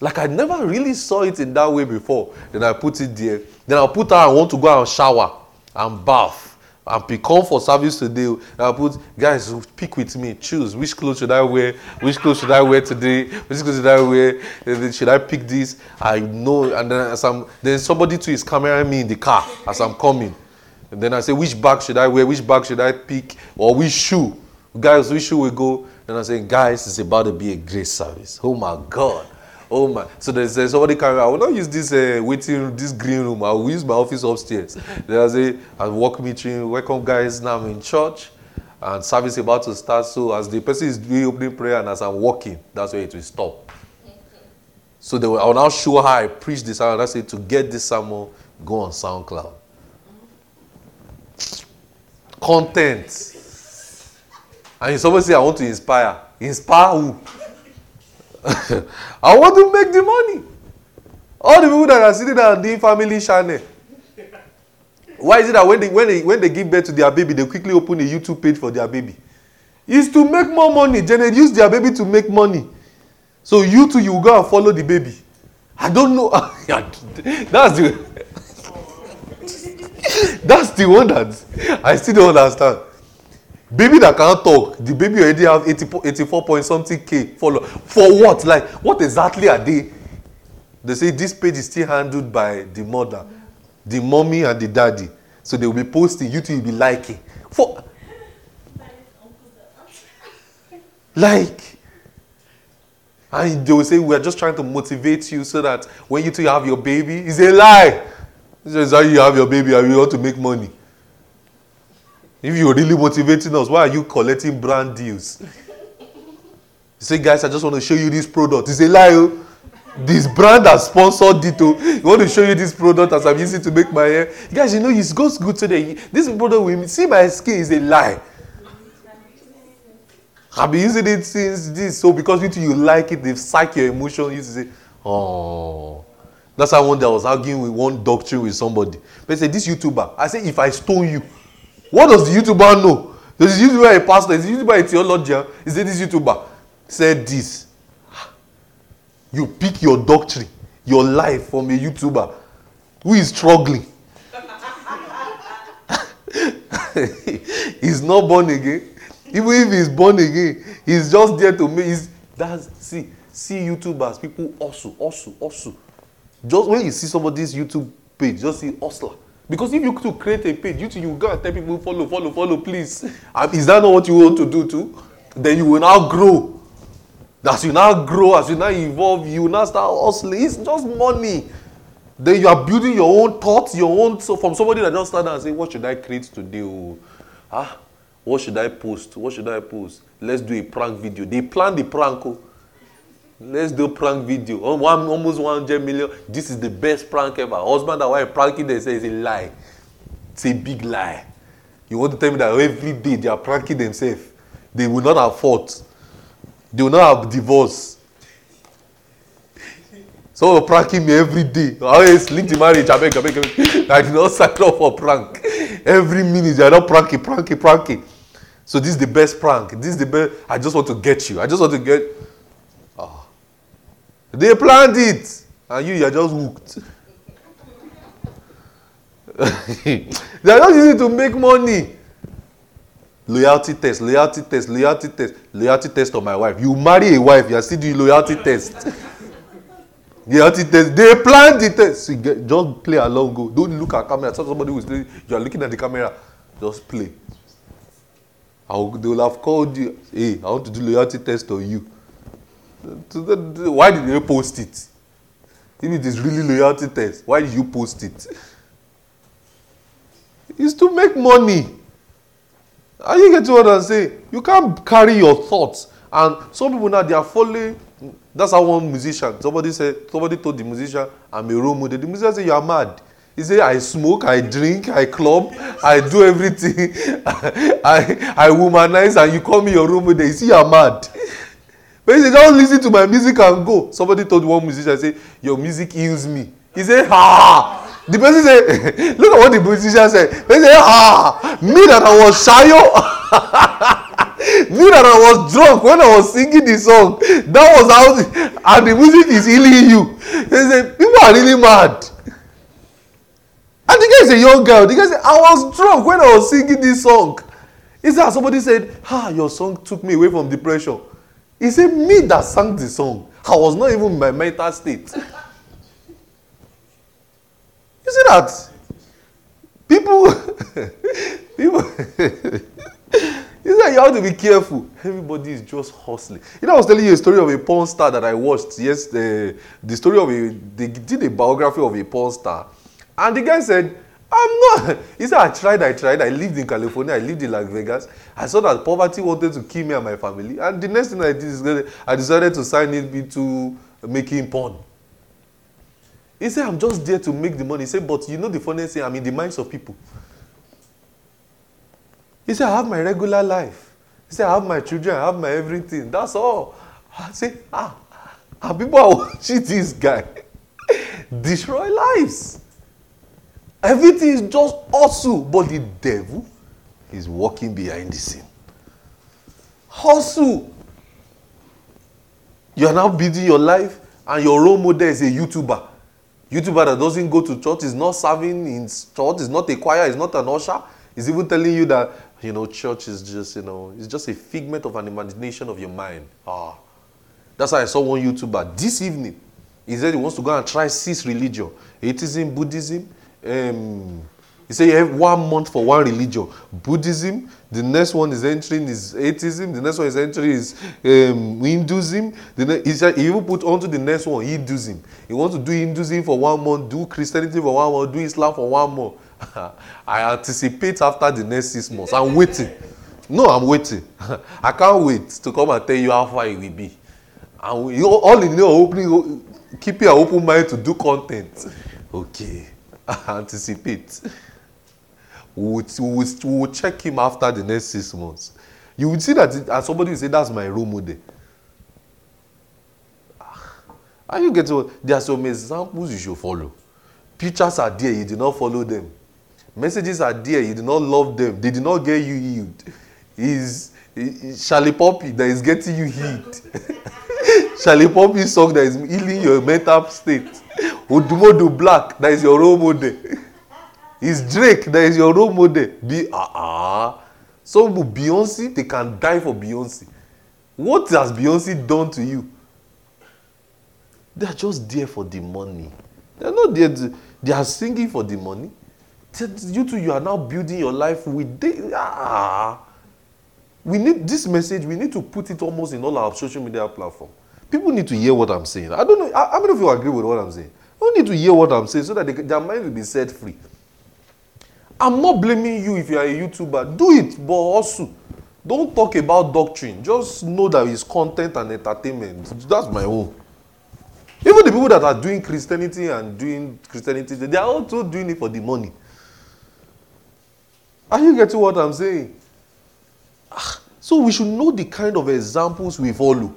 [SPEAKER 1] Like I never really saw it in that way before. Then I put it there. Then I'll put out, I want to go and shower and bath and be come for service today. I put guys who pick with me, choose which clothes should I wear, which clothes should I wear today, which clothes should I wear, eh, should I pick this? I know, and then as I'm then somebody too is cameraing me in the car as I'm coming. And then I say, which bag should I wear? Which bag should I pick? Or which shoe? Guys, which shoe we go? Then I say, guys, it's about to be a great service. Oh my God. Oh my! So there's, there's somebody coming. I will not use this uh, waiting room, this green room. I will use my office upstairs. then I say, I walk me through. Welcome, guys. Now I'm in church, and service about to start. So as the person is doing opening prayer, and as I'm walking, that's where it will stop. So they will, I will now show how I preach this sermon. I say to get this sermon, go on SoundCloud. Content. And somebody say, I want to inspire. Inspire who? I want to make the money. All the people that are sitting there doing family channel. Why is it that when they, when, they, when they give birth to their baby, they quickly open a YouTube page for their baby? It's to make more money. Generate use their baby to make money. So you too, you go and follow the baby. I don't know. that's the that's the one that I still don't understand. Baby that can't talk, the baby already have 80, 84 point something K follow. For what? Like, what exactly are they? They say this page is still handled by the mother, the mommy, and the daddy. So they will be posting, you two will be liking. For like and they will say, We are just trying to motivate you so that when you two have your baby, it's a lie. This is how you have your baby and you want to make money. If you're really motivating us, why are you collecting brand deals? You say, guys, I just want to show you this product. It's a lie. Oh. This brand has sponsored it. Oh. You want to show you this product as I'm using to make my hair. Guys, you know, it goes good today. This product will see my skin is a lie. I've been using it since this. So because you, you like it, they've psych your emotion. You say, oh. That's how one day I was arguing with one doctrine with somebody. They said, this YouTuber. I said, if I stone you, what does the YouTuber know? Does the YouTuber a pastor? Is the YouTuber a theologian? Is it this YouTuber? Said this. You pick your doctrine, your life from a YouTuber who is struggling. he's not born again. Even if he's born again, he's just there to make. He's, that's see, see YouTubers, people also, also, also. Just when you see somebody's YouTube page, just see hustler. Because if you to create a page, you to you go and tell people follow, follow, follow, please. is that not what you want to do too? Then you will now grow. As you now grow, as you now evolve, you now start hustling. It's just money. Then you are building your own thoughts, your own so from somebody that just started and say, What should I create today? Oh, ah, what should I post? What should I post? Let's do a prank video. They plan the prank. Oh. Let's do prank video. One, almost 100 million. This is the best prank ever. Husband and wife pranking, say it's a lie. It's a big lie. You want to tell me that every day they are pranking themselves. They will not have fought. They will not have divorce. So pranking me every day. I always link the marriage. I beg, I beg, I did not sign up for prank. Every minute they are not pranking, pranking, pranking. So this is the best prank. This is the best. I just want to get you. I just want to get. Oh. They planned it, and you, you are just hooked. they are just using to make money. Loyalty test, loyalty test, loyalty test, loyalty test of my wife. You marry a wife, you are still doing loyalty test. loyalty test. They planned the test. So get, just play along, go. Don't look at camera. Tell somebody who's you are looking at the camera. Just play. I'll, they will have called you, hey, I want to do loyalty test on you. Why did they post it? If it is really loyalty test, why did you post it? It's to make money. Are you get what I'm saying? You can't carry your thoughts. And some people now they are following. That's how one musician. Somebody said. Somebody told the musician, "I'm a role model." The musician said, "You are mad." He said, I smoke, I drink, I club, I do everything. I, I womanize, and you call me your room You see, you're mad. But he said, don't listen to my music and go. Somebody told one musician, say, your music heals me. He said, ha! The person said, look at what the musician said. He said, ha! Me that I was shy. me that I was drunk when I was singing the song. That was how, and the music is healing you. He said, people are really mad. And the guy is a young girl. The guy said, I was drunk when I was singing this song. He said, somebody said, Ah, your song took me away from depression. He said, Me that sang the song. I was not even in my mental state. you see that? People, people, you said you have to be careful. Everybody is just hustling. You know, I was telling you a story of a porn star that I watched. Yes, the, the story of a, they did a biography of a porn star. And the guy said, I'm not. He said, I tried, I tried. I lived in California, I lived in Las Vegas. I saw that poverty wanted to kill me and my family. And the next thing I did is I decided to sign into making porn. He said, I'm just there to make the money. He said, but you know the funny thing, I'm in the minds of people. He said, I have my regular life. He said, I have my children, I have my everything. That's all. I said, ah, and people are watching this guy destroy lives. Everything is just hustle, but the devil is working behind the scene. Hustle. You are now building your life, and your role model is a YouTuber. YouTuber that doesn't go to church, is not serving in church, is not a choir, is not an usher, is even telling you that you know church is just you know it's just a figment of an imagination of your mind. Ah, that's why I saw one YouTuber this evening. He said he wants to go and try six religion: atheism, Buddhism, um, he said you have one month for one religion. Buddhism, the next one is entering is atheism, the next one is entering is um, Hinduism. The ne- he even put onto the next one Hinduism. He wants to do Hinduism for one month, do Christianity for one month, do Islam for one month. I anticipate after the next six months. I'm waiting. No, I'm waiting. I can't wait to come and tell you how far it will be. And we, all in your opening, keeping an open mind to do content. Okay. anticipate. We will, we, will, we will check him after the next six months. You will see that, it, and somebody will say, That's my role model. Are you getting what? There are some examples you should follow. Pictures are there, you did not follow them. Messages are there, you did not love them. They did not get you healed. Is Charlie Poppy that is getting you healed. Charlie Poppy song that is healing your mental state. Odumodu Black, that is your role model. It's Drake, that is your role model. Be ah ah. Some Beyonce, they can die for Beyonce. What has Beyonce done to you? They are just there for the money. They are not there. To, they are singing for the money. You two, you are now building your life with they, ah. We need this message. We need to put it almost in all our social media platform. People need to hear what I'm saying. I don't know. How many of you agree with what I'm saying? Need to hear what I'm saying so that they, their mind will be set free. I'm not blaming you if you are a YouTuber. Do it, but also don't talk about doctrine. Just know that it's content and entertainment. That's my own. Even the people that are doing Christianity and doing Christianity, they are also doing it for the money. Are you getting what I'm saying? Ah, so we should know the kind of examples we follow.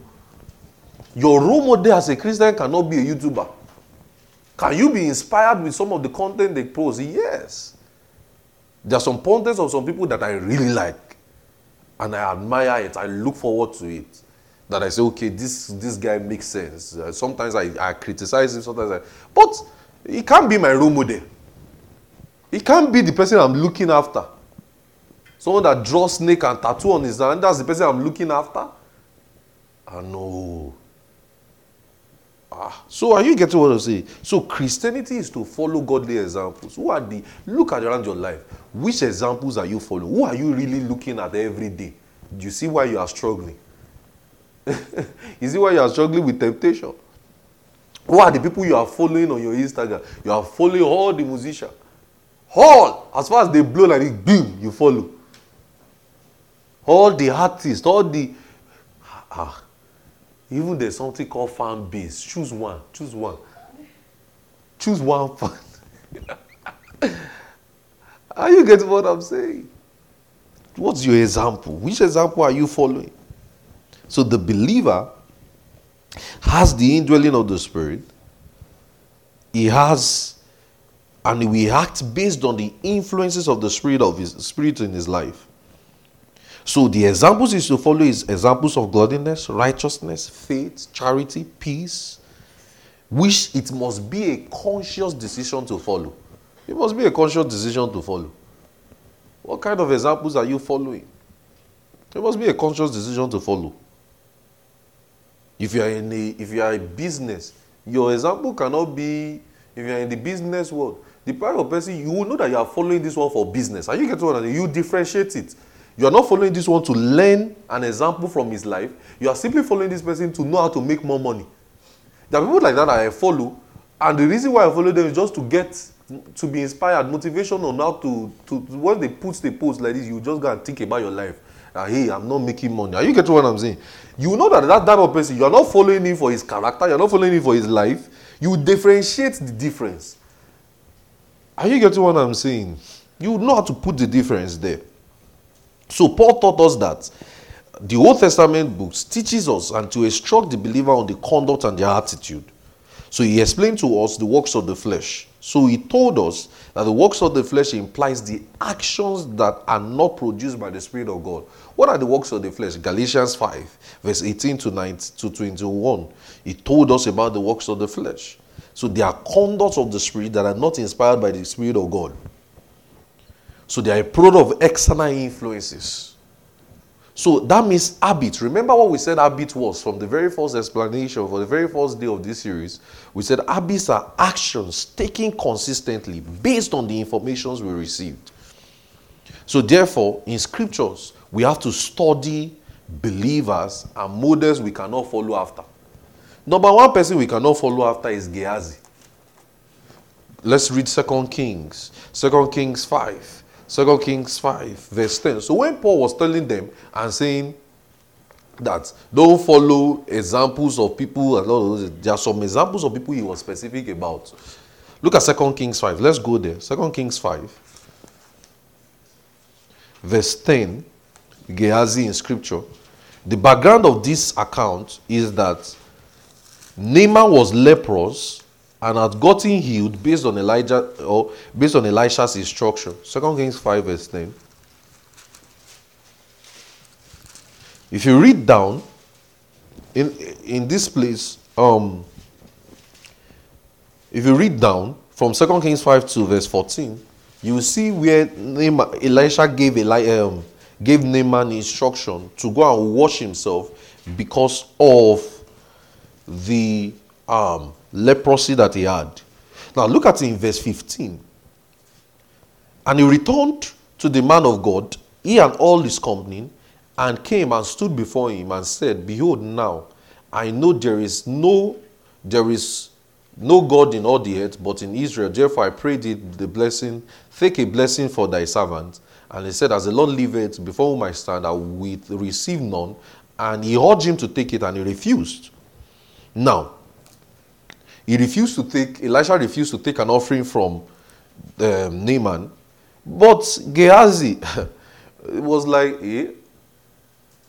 [SPEAKER 1] Your role model as a Christian cannot be a YouTuber. Can you be inspired with some of the content they post? Yes. There are some contents of some people that I really like. And I admire it. I look forward to it. That I say, okay, this, this guy makes sense. Uh, sometimes I, I criticize him, sometimes I. But he can't be my role model. He can't be the person I'm looking after. Someone that draws snake and tattoo on his hand, that's the person I'm looking after. I know. Ah, so are you getting what I'm saying? So Christianity is to follow godly examples. Who are the look at around your life? Which examples are you following? Who are you really looking at every day? Do you see why you are struggling? you see why you are struggling with temptation? Who are the people you are following on your Instagram? You are following all the musicians. All as far as they blow like it, boom, you follow. All the artists, all the ah even there's something called fan base. Choose one. Choose one. Choose one fan. are you getting what I'm saying? What's your example? Which example are you following? So the believer has the indwelling of the Spirit. He has, and we act based on the influences of the Spirit of His Spirit in his life. So the examples is to follow is examples of godliness, righteousness, faith, charity, peace, which it must be a conscious decision to follow. It must be a conscious decision to follow. What kind of examples are you following? It must be a conscious decision to follow. If you are in a if you are a business, your example cannot be if you are in the business world, the pride of person, you will know that you are following this one for business. Are you getting what I mean? You differentiate it. You are not following this one to learn an example from his life. You are simply following this person to know how to make more money. There are people like that, I follow, and the reason why I follow them is just to get to be inspired, motivation on how to to when they put the post like this, you just go and think about your life. That, hey, I'm not making money. Are you getting what I'm saying? You know that that type of person, you are not following him for his character, you're not following him for his life. You differentiate the difference. Are you getting what I'm saying? You know how to put the difference there. So Paul taught us that the Old Testament books teaches us and to instruct the believer on the conduct and their attitude. So he explained to us the works of the flesh. So he told us that the works of the flesh implies the actions that are not produced by the Spirit of God. What are the works of the flesh? Galatians 5, verse 18 to 19 to 21. He told us about the works of the flesh. So they are conducts of the Spirit that are not inspired by the Spirit of God. So they are a product of external influences. So that means habit. Remember what we said habit was from the very first explanation for the very first day of this series. We said habits are actions taken consistently based on the informations we received. So therefore, in scriptures, we have to study believers and models we cannot follow after. Number one person we cannot follow after is Gehazi. Let's read Second Kings. Second Kings 5. Second Kings 5, verse 10. So when Paul was telling them and saying that don't follow examples of people and all those, there are some examples of people he was specific about. Look at Second Kings 5. Let's go there. Second Kings 5, verse 10. Gehazi in scripture. The background of this account is that Naaman was leprous and had gotten healed based on Elijah or based on Elisha's instruction. Second Kings 5 verse 10. If you read down in in this place, um, if you read down from Second Kings 5 to verse 14, you will see where Naaman, Elisha gave Eli, um, gave Naaman instruction to go and wash himself because of the um, leprosy that he had. Now look at it in verse 15. And he returned to the man of God, he and all his company, and came and stood before him and said, Behold, now I know there is no there is no God in all the earth but in Israel. Therefore I pray thee the blessing, take a blessing for thy servant. And he said, As the Lord liveth, before whom I stand, I will receive none. And he urged him to take it, and he refused. Now, he refused to take, Elisha refused to take an offering from um, Naaman. But Gehazi was like, hey,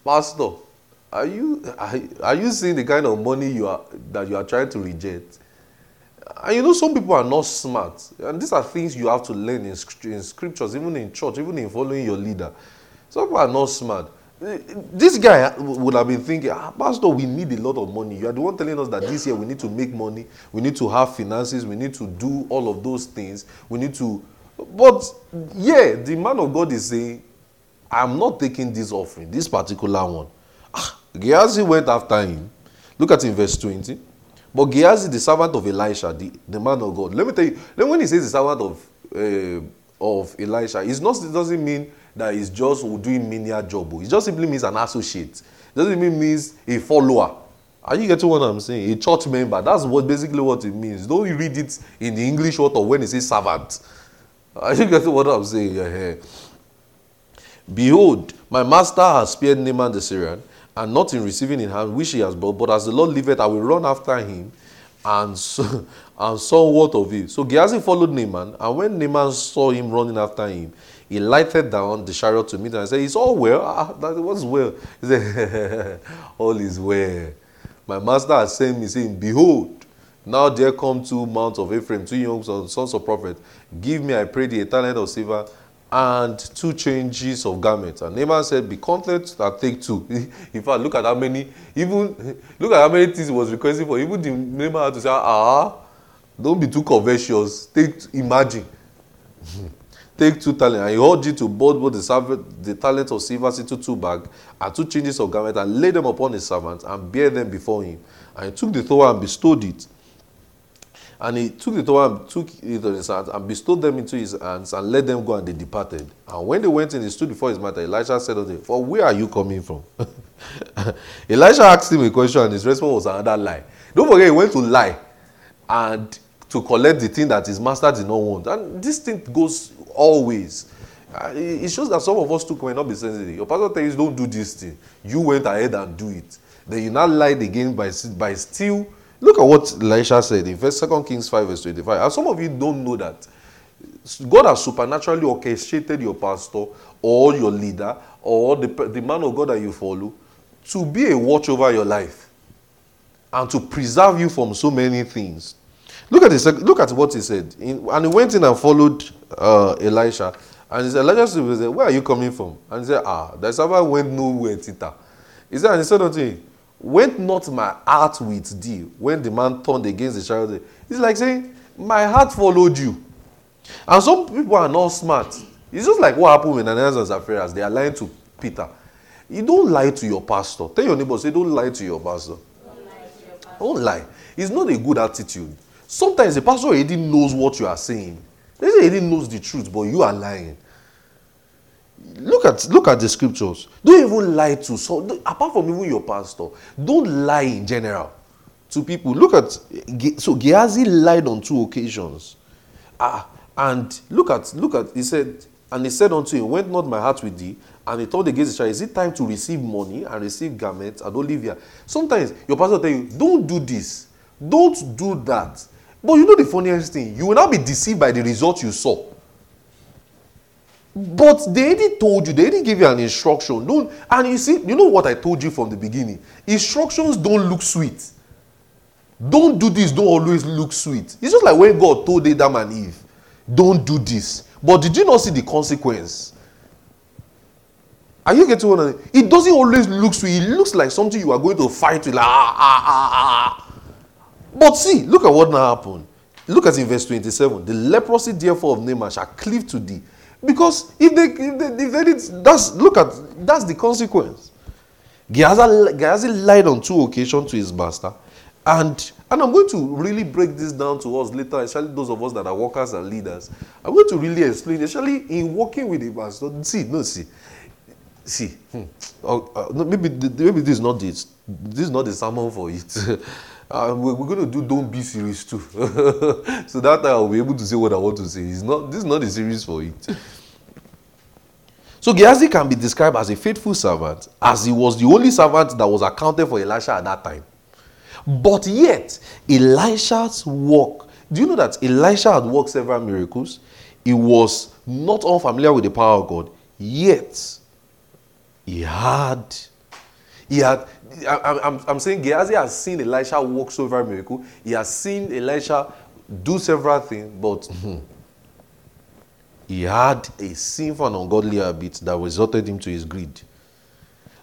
[SPEAKER 1] Pastor, are you, are, are you seeing the kind of money you are, that you are trying to reject? And you know, some people are not smart. And these are things you have to learn in, in scriptures, even in church, even in following your leader. Some people are not smart. This guy would have been thinking, ah, Pastor, we need a lot of money. You are the one telling us that this year we need to make money, we need to have finances, we need to do all of those things. We need to. But yeah, the man of God is saying, I'm not taking this offering, this particular one. Ah, Gehazi went after him. Look at in verse 20. But Gehazi, the servant of Elisha, the, the man of God. Let me tell you, when he says the servant of uh, of Elisha, it's not, it doesn't mean that is just doing menial job. It just simply means an associate. It doesn't even means a follower. Are you getting what I'm saying? A church member. That's what basically what it means. Don't read it in the English word or when it says servant. Are you getting what I'm saying? Yeah, Behold, my master has spared Naaman the Syrian, and not in receiving in hand which he has brought, but as the Lord liveth, I will run after him, and so, and saw what of it. So Gehazi followed Naaman, and when Naaman saw him running after him, he lighted down the chariot to meet him and said, It's all well. Ah, that was well. He said, All is well. My master has sent me, saying, Behold, now there come two mounts of Ephraim, two young sons of prophet. Give me, I pray thee, a talent of silver and two changes of garments. And Naaman said, Be content and take two. In fact, look at how many, even look at how many things he was requesting for. Even the Naaman had to say, Ah, don't be too covetous. Take, imagine. Take two talents, and he urged you to board both the, the talent of silver into two bags, and two changes of garment, and lay them upon his servant, and bear them before him. And he took the thrower and bestowed it. And he took the towel and took it into his hands and bestowed them into his hands and let them go and they departed. And when they went in, he stood before his mother. Elisha said unto him, For where are you coming from? Elisha asked him a question and his response was another lie. Don't forget, he went to lie and to collect the thing that his master did not want. And this thing goes always. Uh, it shows that some of us too may not be sensitive. Your pastor tells you don't do this thing. You went ahead and do it. Then you now lied again by, by still Look at what Elisha said in First Second Kings 5, verse 25. And some of you don't know that God has supernaturally orchestrated your pastor or your leader or the, the man of God that you follow to be a watch over your life and to preserve you from so many things. Look at, this, look at what he said. In, and he went in and followed uh, Elisha. And he said, said, Where are you coming from? And he said, Ah, the servant went nowhere, Tita. He said, and he said Went not my heart with thee when the man turned against the chariot? It's like saying, My heart followed you. And some people are not smart. It's just like what happened with Ananias and Sapphira. They are lying to Peter. You don't lie to your pastor. Tell your neighbor, say, Don't lie to your pastor. Don't lie. Your pastor. Don't lie. It's not a good attitude. Sometimes the pastor already knows what you are saying. He already knows the truth, but you are lying. Look at look at the scriptures. Don't even lie to so apart from even your pastor don't lie in general to people. Look at so gehazi lied on two occasions. Ah and look at look at he said and he said unto him went not my heart with thee? And he told against the child is it time to receive money and receive garments and olivia sometimes your pastor tell you don't do this. Don't do that but you know the funniest thing you will now be deceived by the result you saw but they already told you, they already give you an instruction. Don't and you see, you know what I told you from the beginning? Instructions don't look sweet. Don't do this, don't always look sweet. It's just like when God told Adam and Eve, don't do this. But did you not see the consequence? Are you getting what I mean? It doesn't always look sweet. It looks like something you are going to fight with. Like, ah, ah, ah, ah. But see, look at what now happened. Look at in verse 27. The leprosy, therefore, of Naaman shall cleave to thee because if they, if they, if they that's, look at, that's the consequence. Gehazi, lied on two occasions to his master. And, and I'm going to really break this down to us later, especially those of us that are workers and leaders. I'm going to really explain, especially in working with the master. See, no, see. See, hmm. oh, uh, no, maybe, maybe this is not this. This is not the sermon for it. uh, we're, going to do don't be series too. So that i'll be able to say what i want to say. It's not this is not the series for it. So gehazi can be described as a faithful servant as he was the only servant that was accounted for elisha at that time. But yet elisha's work do you know that elisha had worked several miracles? He was not unfamiliar with the power of god yet he had he had I, I'm, I'm saying Gehazi has seen Elisha work several miracles. He has seen Elisha do several things, but hmm, he had a sinful and ungodly habit that resulted him to his greed.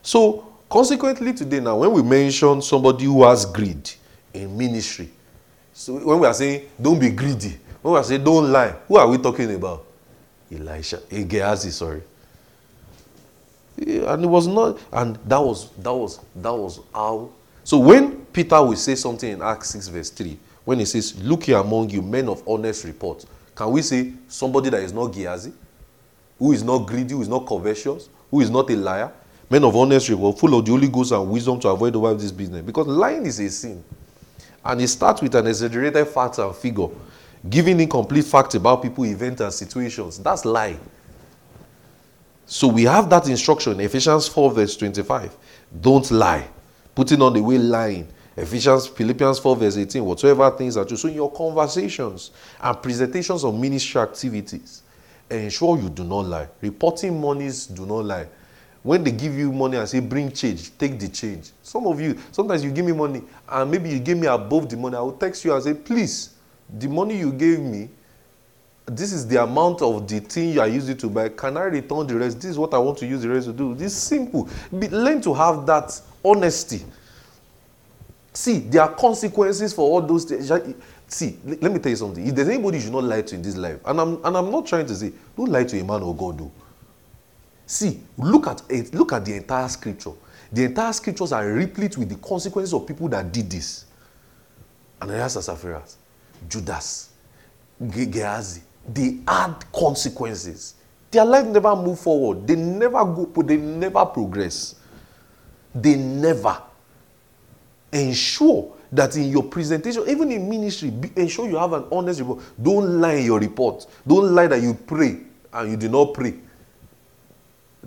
[SPEAKER 1] So, consequently, today now, when we mention somebody who has greed in ministry, so when we are saying don't be greedy, when we are saying don't lie, who are we talking about? Elisha, eh, Gehazi, sorry and it was not and that was that was that was how so when peter will say something in acts 6 verse 3 when he says look here among you men of honest report can we say somebody that is not gehazi who is not greedy who is not covetous who is not a liar? Men of honest report full of the holy ghost and wisdom to avoid over this business. Because lying is a sin. And it starts with an exaggerated fact and figure giving incomplete facts about people events and situations. That's lying so we have that instruction, Ephesians 4, verse 25. Don't lie. Putting on the way lying. Ephesians, Philippians 4, verse 18. Whatsoever things are true. So in your conversations and presentations of ministry activities, ensure you do not lie. Reporting monies do not lie. When they give you money and say, bring change, take the change. Some of you, sometimes you give me money and maybe you give me above the money. I will text you and say, please, the money you gave me, this is the amount of the thing you are using to buy. Can I return the rest? This is what I want to use the rest to do. This is simple. Be, learn to have that honesty. See, there are consequences for all those things. See, let me tell you something. If there's anybody you should not lie to in this life, and I'm, and I'm not trying to say, don't lie to a man or God, though. See, look at it, look at the entire scripture. The entire scriptures are replete with the consequences of people that did this. Ananias Sapphira, Judas, Gehazi, they add consequences. Their life never move forward. They never go, they never progress. They never ensure that in your presentation, even in ministry, be, ensure you have an honest report. Don't lie in your report. Don't lie that you pray and you did not pray.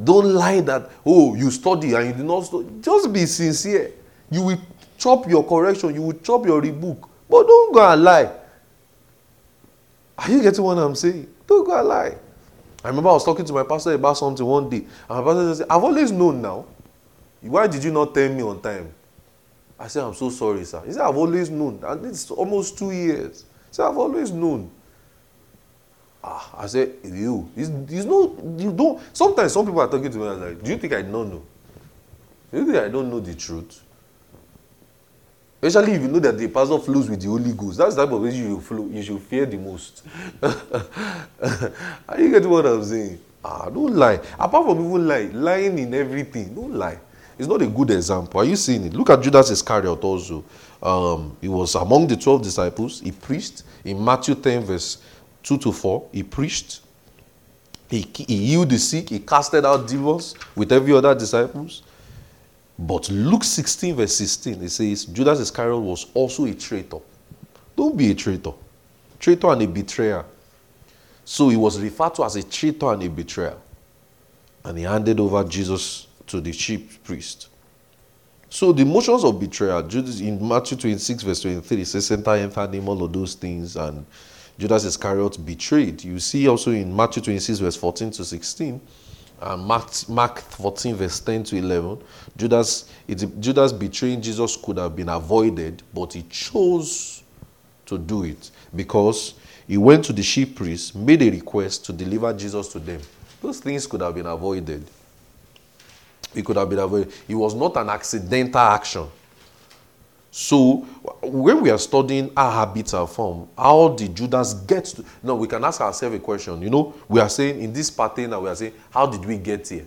[SPEAKER 1] Don't lie that, oh, you study and you did not study. Just be sincere. You will chop your correction, you will chop your rebuke. But don't go and lie. Are you getting what I'm saying? Don't go and lie. I remember I was talking to my pastor about something one day, and my pastor said, I've always known now. Why did you not tell me on time? I said, I'm so sorry, sir. He said, I've always known. And it's almost two years. He said, I've always known. Ah, I said, you. It's, it's no, you don't. Sometimes some people are talking to me and like, do you think I don't know? Do you think I don't know the truth? Especially if you know that the pastor flows with the Holy Ghost. That's the type of you flow, you should fear the most. Are you getting what I'm saying? Ah, don't lie. Apart from even lie, lying in everything, don't lie. It's not a good example. Are you seeing it? Look at Judas Iscariot also. Um, he was among the 12 disciples. He preached in Matthew 10, verse 2 to 4. He preached. He, he healed the sick. He casted out demons with every other disciples. But Luke 16, verse 16, it says, Judas Iscariot was also a traitor. Don't be a traitor. Traitor and a betrayer. So he was referred to as a traitor and a betrayer. And he handed over Jesus to the chief priest. So the motions of betrayal, Judas in Matthew 26, verse 23, says, enter, enter name, all of those things, and Judas Iscariot betrayed. You see also in Matthew 26, verse 14 to 16, and Mark, Mark 14, verse 10 to 11, Judas, it, Judas betraying Jesus could have been avoided, but he chose to do it because he went to the chief priests, made a request to deliver Jesus to them. Those things could have been avoided. It could have been avoided. It was not an accidental action. So, when we are studying our habits and form, how did Judas get to? No, we can ask ourselves a question. You know, we are saying in this pattern, now we are saying, how did we get here?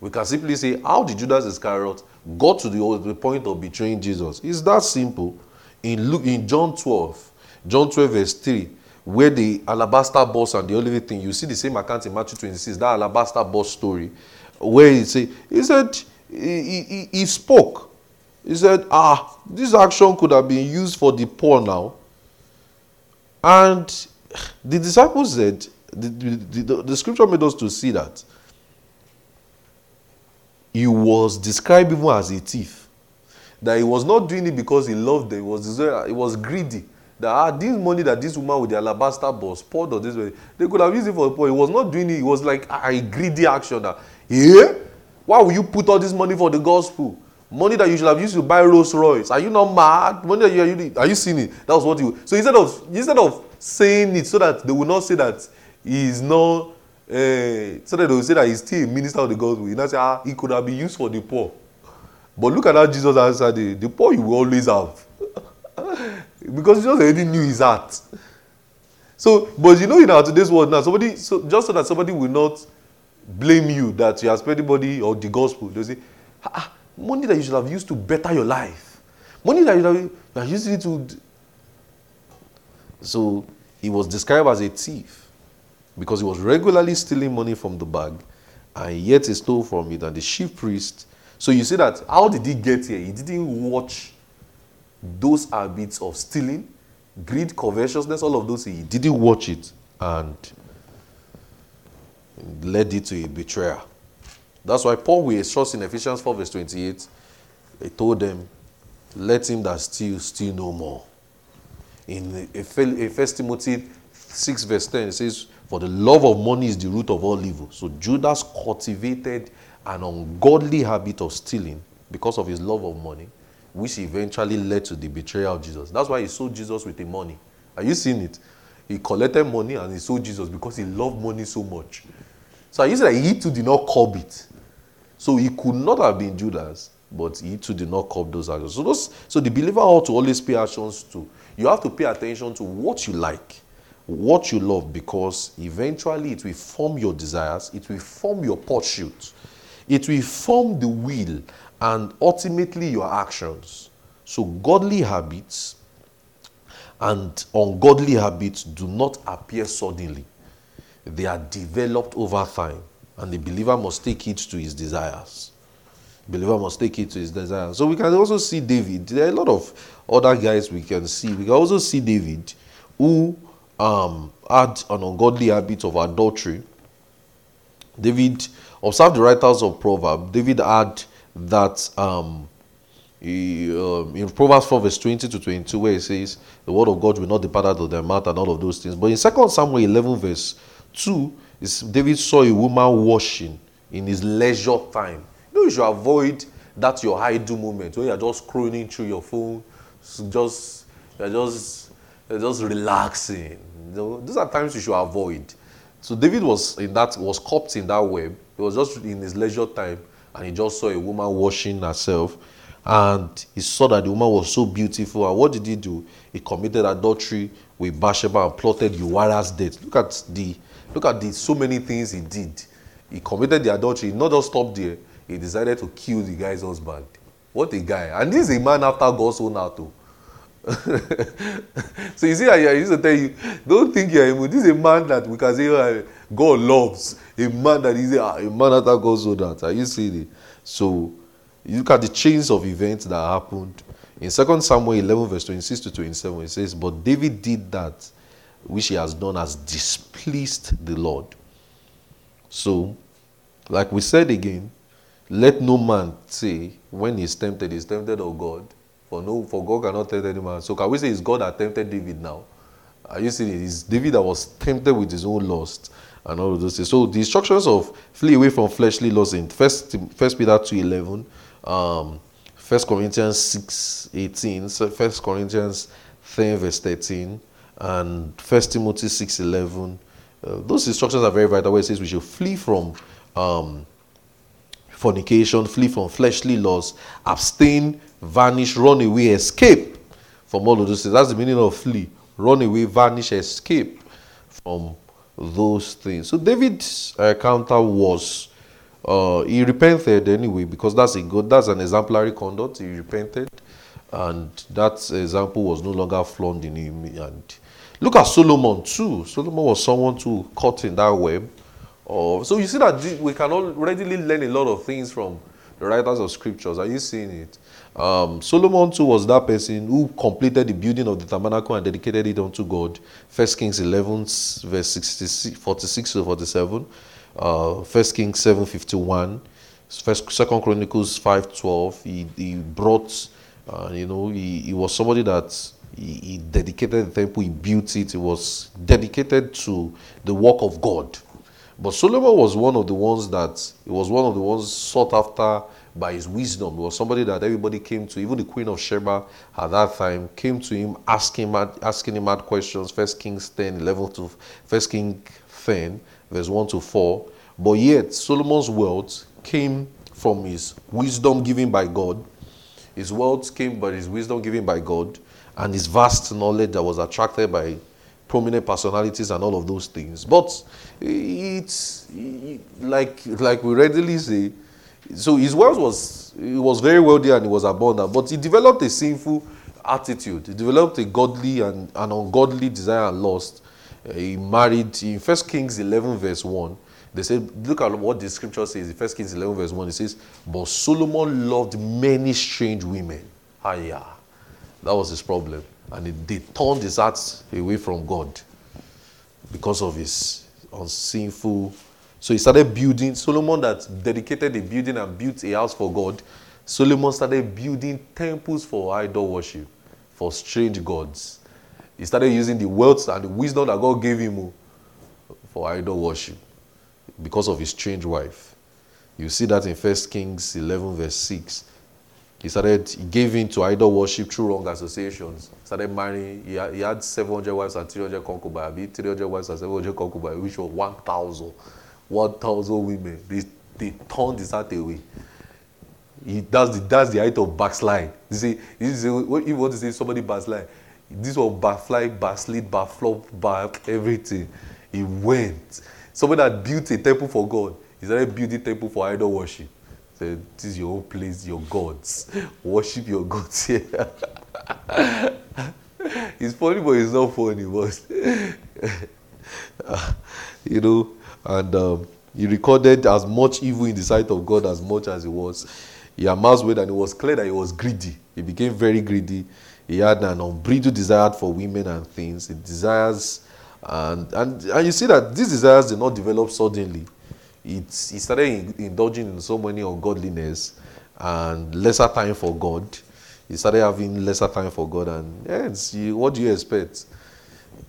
[SPEAKER 1] We can simply say, how did Judas Iscariot got to the, point of betraying Jesus? It's that simple. In Luke, in John 12, John 12, verse 3, where the alabaster box and the olive thing, you see the same account in Matthew 26, that alabaster box story where he said, he said, he, he, he spoke. He said, ah, this action could have been used for the poor now. And the disciples said, the, the, the, the scripture made us to see that he was described even as a thief. That he was not doing it because he loved them, he was, he was greedy. That ah, this money that this woman with the alabaster box poured on this way, they could have used it for the poor. He was not doing it, it was like a greedy action that yeah? Why will you put all this money for the gospel? Money that you should have used to buy Rolls Royce. Are you not mad? Money that you are, you, are you seeing it? That was what you. So instead of instead of saying it so that they will not say that he is not, uh, so that they will say that he's still a minister of the gospel. You know, say ah, he could have been used for the poor. But look at how Jesus answered the, the poor you will always have. because Jesus already knew his heart. So, but you know in our today's world now, somebody so just so that somebody will not blame you that you have spent money or the gospel. They say, ah, money that you should have used to better your life. Money that you have, you used it to. So he was described as a thief because he was regularly stealing money from the bag and yet he stole from it. And the chief priest. So you see that how did he get here? He didn't watch those habits of stealing, greed, covetousness, all of those. He didn't watch it. And led it to a betrayal. That's why Paul will instruct in Ephesians 4, verse 28. He told them, Let him that steal, steal no more. In 1 Timothy 6, verse 10, it says, For the love of money is the root of all evil. So Judas cultivated an ungodly habit of stealing because of his love of money, which eventually led to the betrayal of Jesus. That's why he sold Jesus with the money. Are you seeing it? He collected money and he sold Jesus because he loved money so much. So I used that he too did not it. So he could not have been Judas, but he too did not curb those actions. So those, so the believer ought to always pay attention to. You have to pay attention to what you like, what you love, because eventually it will form your desires, it will form your pursuit, it will form the will, and ultimately your actions. So godly habits and ungodly habits do not appear suddenly. They are developed over time, and the believer must take it to his desires. Believer must take it to his desires. So we can also see David. There are a lot of other guys we can see. We can also see David, who um, had an ungodly habit of adultery. David, observe the writers of Proverbs. David had that um, he, um, in Proverbs 4, verse 20 to 22, where he says, The word of God will not depart out of their mouth and all of those things. But in 2 Samuel 11, verse 2, is David saw a woman washing in his leisure time. You know, you should avoid that your idle moment when you're just scrolling through your phone, just you're just you're just relaxing. You know, these are times you should avoid. So David was in that was caught in that web. He was just in his leisure time and he just saw a woman washing herself and he saw that the woman was so beautiful and what did he do he committed adultery with Bathsheba and plotted Uriah's death look at the look at the so many things he did. He committed the adultery. He not just stopped there. He decided to kill the guy's husband. What a guy. And this is a man after God's own heart too oh. so you see I, used to tell you don't think you're a this is a man that we can say oh, God loves. A man that is a, a man after God's own heart. Are you seeing it? So you look at the chains of events that happened. In 2 Samuel 11, verse 26 to 27, it says, But David did that which he has done has displeased the Lord. So, like we said again, let no man say when he's tempted, he's tempted of God. For no, for God cannot tempt any man. So can we say it's God that tempted David now? Are you seeing it? It's David that was tempted with his own lust and all of those things. So the instructions of flee away from fleshly lust in First First Peter two eleven um, 1 Corinthians 6 18, 1 Corinthians 10, verse 13, and 1 Timothy 6.11. Uh, those instructions are very vital where it says we should flee from um, fornication, flee from fleshly laws, abstain, vanish, run away, escape from all of those things. That's the meaning of flee. Run away, vanish, escape from those things. So David's encounter was uh, he repented anyway because that's a good, that's an exemplary conduct. He repented, and that example was no longer flawed in him. And look at Solomon too. Solomon was someone too caught in that web. So you see that we can already learn a lot of things from the writers of scriptures. Are you seeing it? Um, Solomon too was that person who completed the building of the tabernacle and dedicated it unto God. First Kings 11, verse 66, 46 to 47 uh, First Kings seven fifty one, First Second Chronicles five twelve. He he brought, uh, you know, he, he was somebody that he, dedicated the temple. He built it. It was dedicated to the work of God. But Solomon was one of the ones that he was one of the ones sought after by his wisdom. He was somebody that everybody came to, even the Queen of Sheba at that time came to him asking him asking him hard questions. First Kings 10, 11 to First King 10 verse 1 to 4. But yet, Solomon's wealth came from his wisdom given by God. His wealth came by his wisdom given by God and his vast knowledge that was attracted by prominent personalities and all of those things. But it's like like we readily say, so his wealth was he was very wealthy and he was abundant, but he developed a sinful attitude. He developed a godly and an ungodly desire and lust uh, he married in First Kings 11 verse 1. They say, look at what the scripture says. In First Kings 11 verse 1, it says, but Solomon loved many strange women. Yeah. That was his problem. And it, they turned his heart away from God because of his unsinful. So he started building. Solomon that dedicated a building and built a house for God. Solomon started building temples for idol worship, for strange gods. He started using the wealth and the wisdom that God gave him oh, for idol worship because of his strange wife. You see that in 1 Kings 11, verse 6. He started, giving to idol worship through wrong associations. Started marrying, he had, he had 700 wives and 300 concubines. 300 wives and 700 concubines, which was 1,000. 1,000 women. They, they turned his heart away. He, that's, the, that's the height of backslide. You see, you see, if you want to say somebody backslide, this was backslide, backslid, backflop, back, everything. He went. Somebody that built a temple for God. He started building temple for idol worship. Said, this is your own place, your gods. Worship your gods here. it's funny, but it's not funny. But you know, and um, he recorded as much evil in the sight of God as much as he was. He amassed wealth, and it was clear that he was greedy. He became very greedy. He had an unbridled desire for women and things. He desires, and and and you see that these desires did not develop suddenly. It's, he started indulging in so many ungodliness and lesser time for God. He started having lesser time for God, and yeah, what do you expect?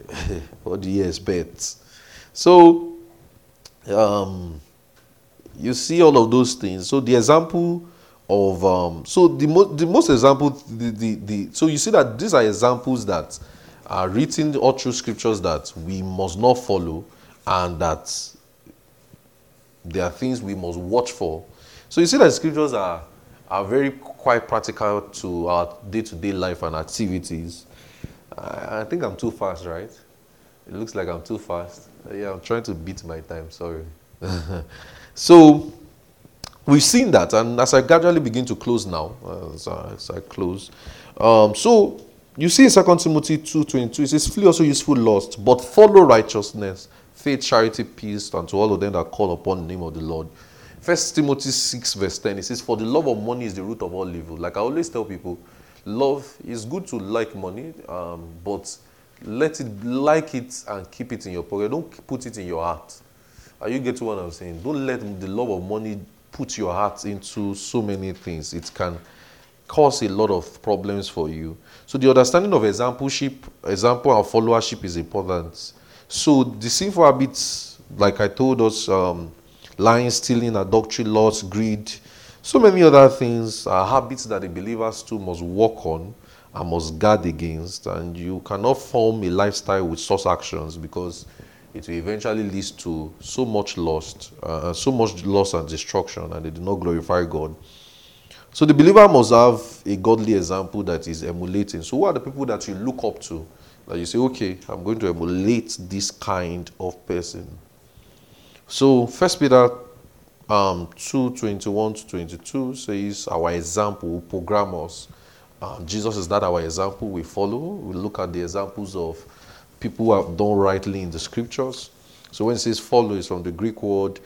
[SPEAKER 1] what do you expect? So, um, you see all of those things. So the example of um, so the most the most example the, the the so you see that these are examples that are written all through scriptures that we must not follow, and that there are things we must watch for. So you see that scriptures are are very quite practical to our day-to-day life and activities. I, I think I'm too fast, right? It looks like I'm too fast. Yeah, I'm trying to beat my time. Sorry. so we've seen that, and as I gradually begin to close now, as I, as I close, um, so you see in 2 Timothy 2.22, it says, Flee also useful lust, but follow righteousness, faith, charity, peace, and to all of them that call upon the name of the Lord. First Timothy 6, verse 10, it says, For the love of money is the root of all evil. Like I always tell people, love is good to like money, um, but let it like it and keep it in your pocket. Don't put it in your heart. Are you getting what I'm saying? Don't let the love of money put your heart into so many things. It can cause a lot of problems for you. So the understanding of exampleship, example and followership is important. So the sinful habits, like I told us, um, lying, stealing, adultery, lust, greed, so many other things are habits that the believers too must work on and must guard against. And you cannot form a lifestyle with such actions because it will eventually lead to so much loss, uh, so much loss and destruction, and they do not glorify God. So the believer must have a godly example that is emulating. So who are the people that you look up to? That you say, okay, I'm going to emulate this kind of person. So First Peter um, 2, 21 to 22 says our example will program us. Um, Jesus is not our example we follow. We look at the examples of people who have done rightly in the scriptures. So when it says follow, it's from the Greek word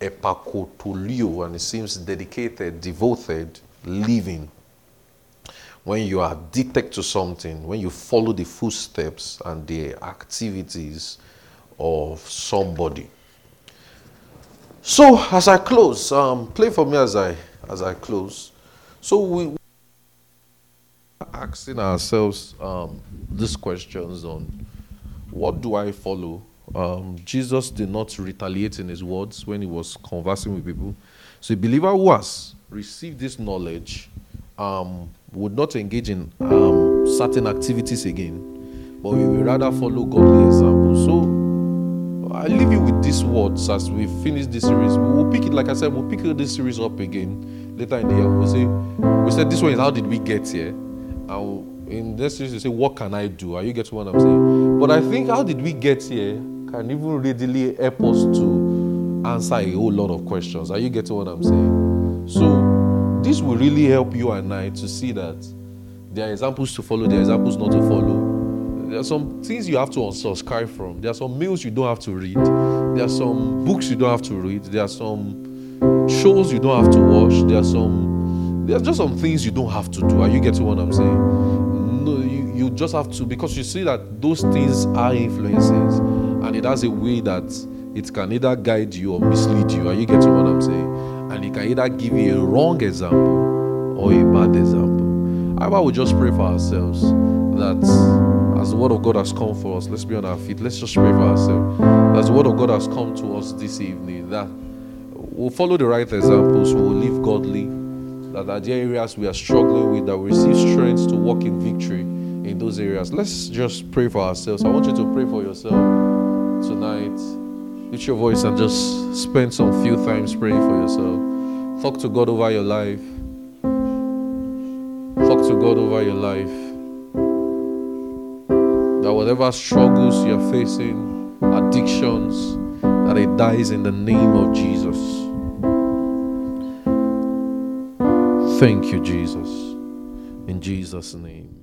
[SPEAKER 1] epakotolio, and it seems dedicated, devoted, living. When you are addicted to something, when you follow the footsteps and the activities of somebody. So as I close, um, play for me as I as I close. So we are asking ourselves um, these questions on what do I follow? Um, Jesus did not retaliate in his words when he was conversing with people. So a believer who has received this knowledge um, would not engage in um, certain activities again, but we will rather follow godly examples. So I leave you with these words as we finish this series. We'll pick it, like I said, we'll pick this series up again later in the year. We'll say, we said this one is how did we get here? And in this series, you say, What can I do? Are you getting what I'm saying? But I think, how did we get here can even readily help us to answer a whole lot of questions. Are you getting what I'm saying? So, this will really help you and I to see that there are examples to follow, there are examples not to follow. There are some things you have to unsubscribe from. There are some meals you don't have to read. There are some books you don't have to read. There are some shows you don't have to watch. There are some there are just some things you don't have to do. Are you getting what I'm saying? no, you, you just have to because you see that those things are influences and it has a way that it can either guide you or mislead you. Are you getting what I'm saying? And it can either give you a wrong example or a bad example. However, we just pray for ourselves that as the word of God has come for us, let's be on our feet. Let's just pray for ourselves. As the word of God has come to us this evening, that we'll follow the right examples, we'll live godly that are the areas we are struggling with, that we receive strength to walk in victory in those areas. Let's just pray for ourselves. I want you to pray for yourself tonight. Lift your voice and just spend some few times praying for yourself. Talk to God over your life. Talk to God over your life. That whatever struggles you're facing, addictions, that it dies in the name of Jesus. Thank you, Jesus. In Jesus' name.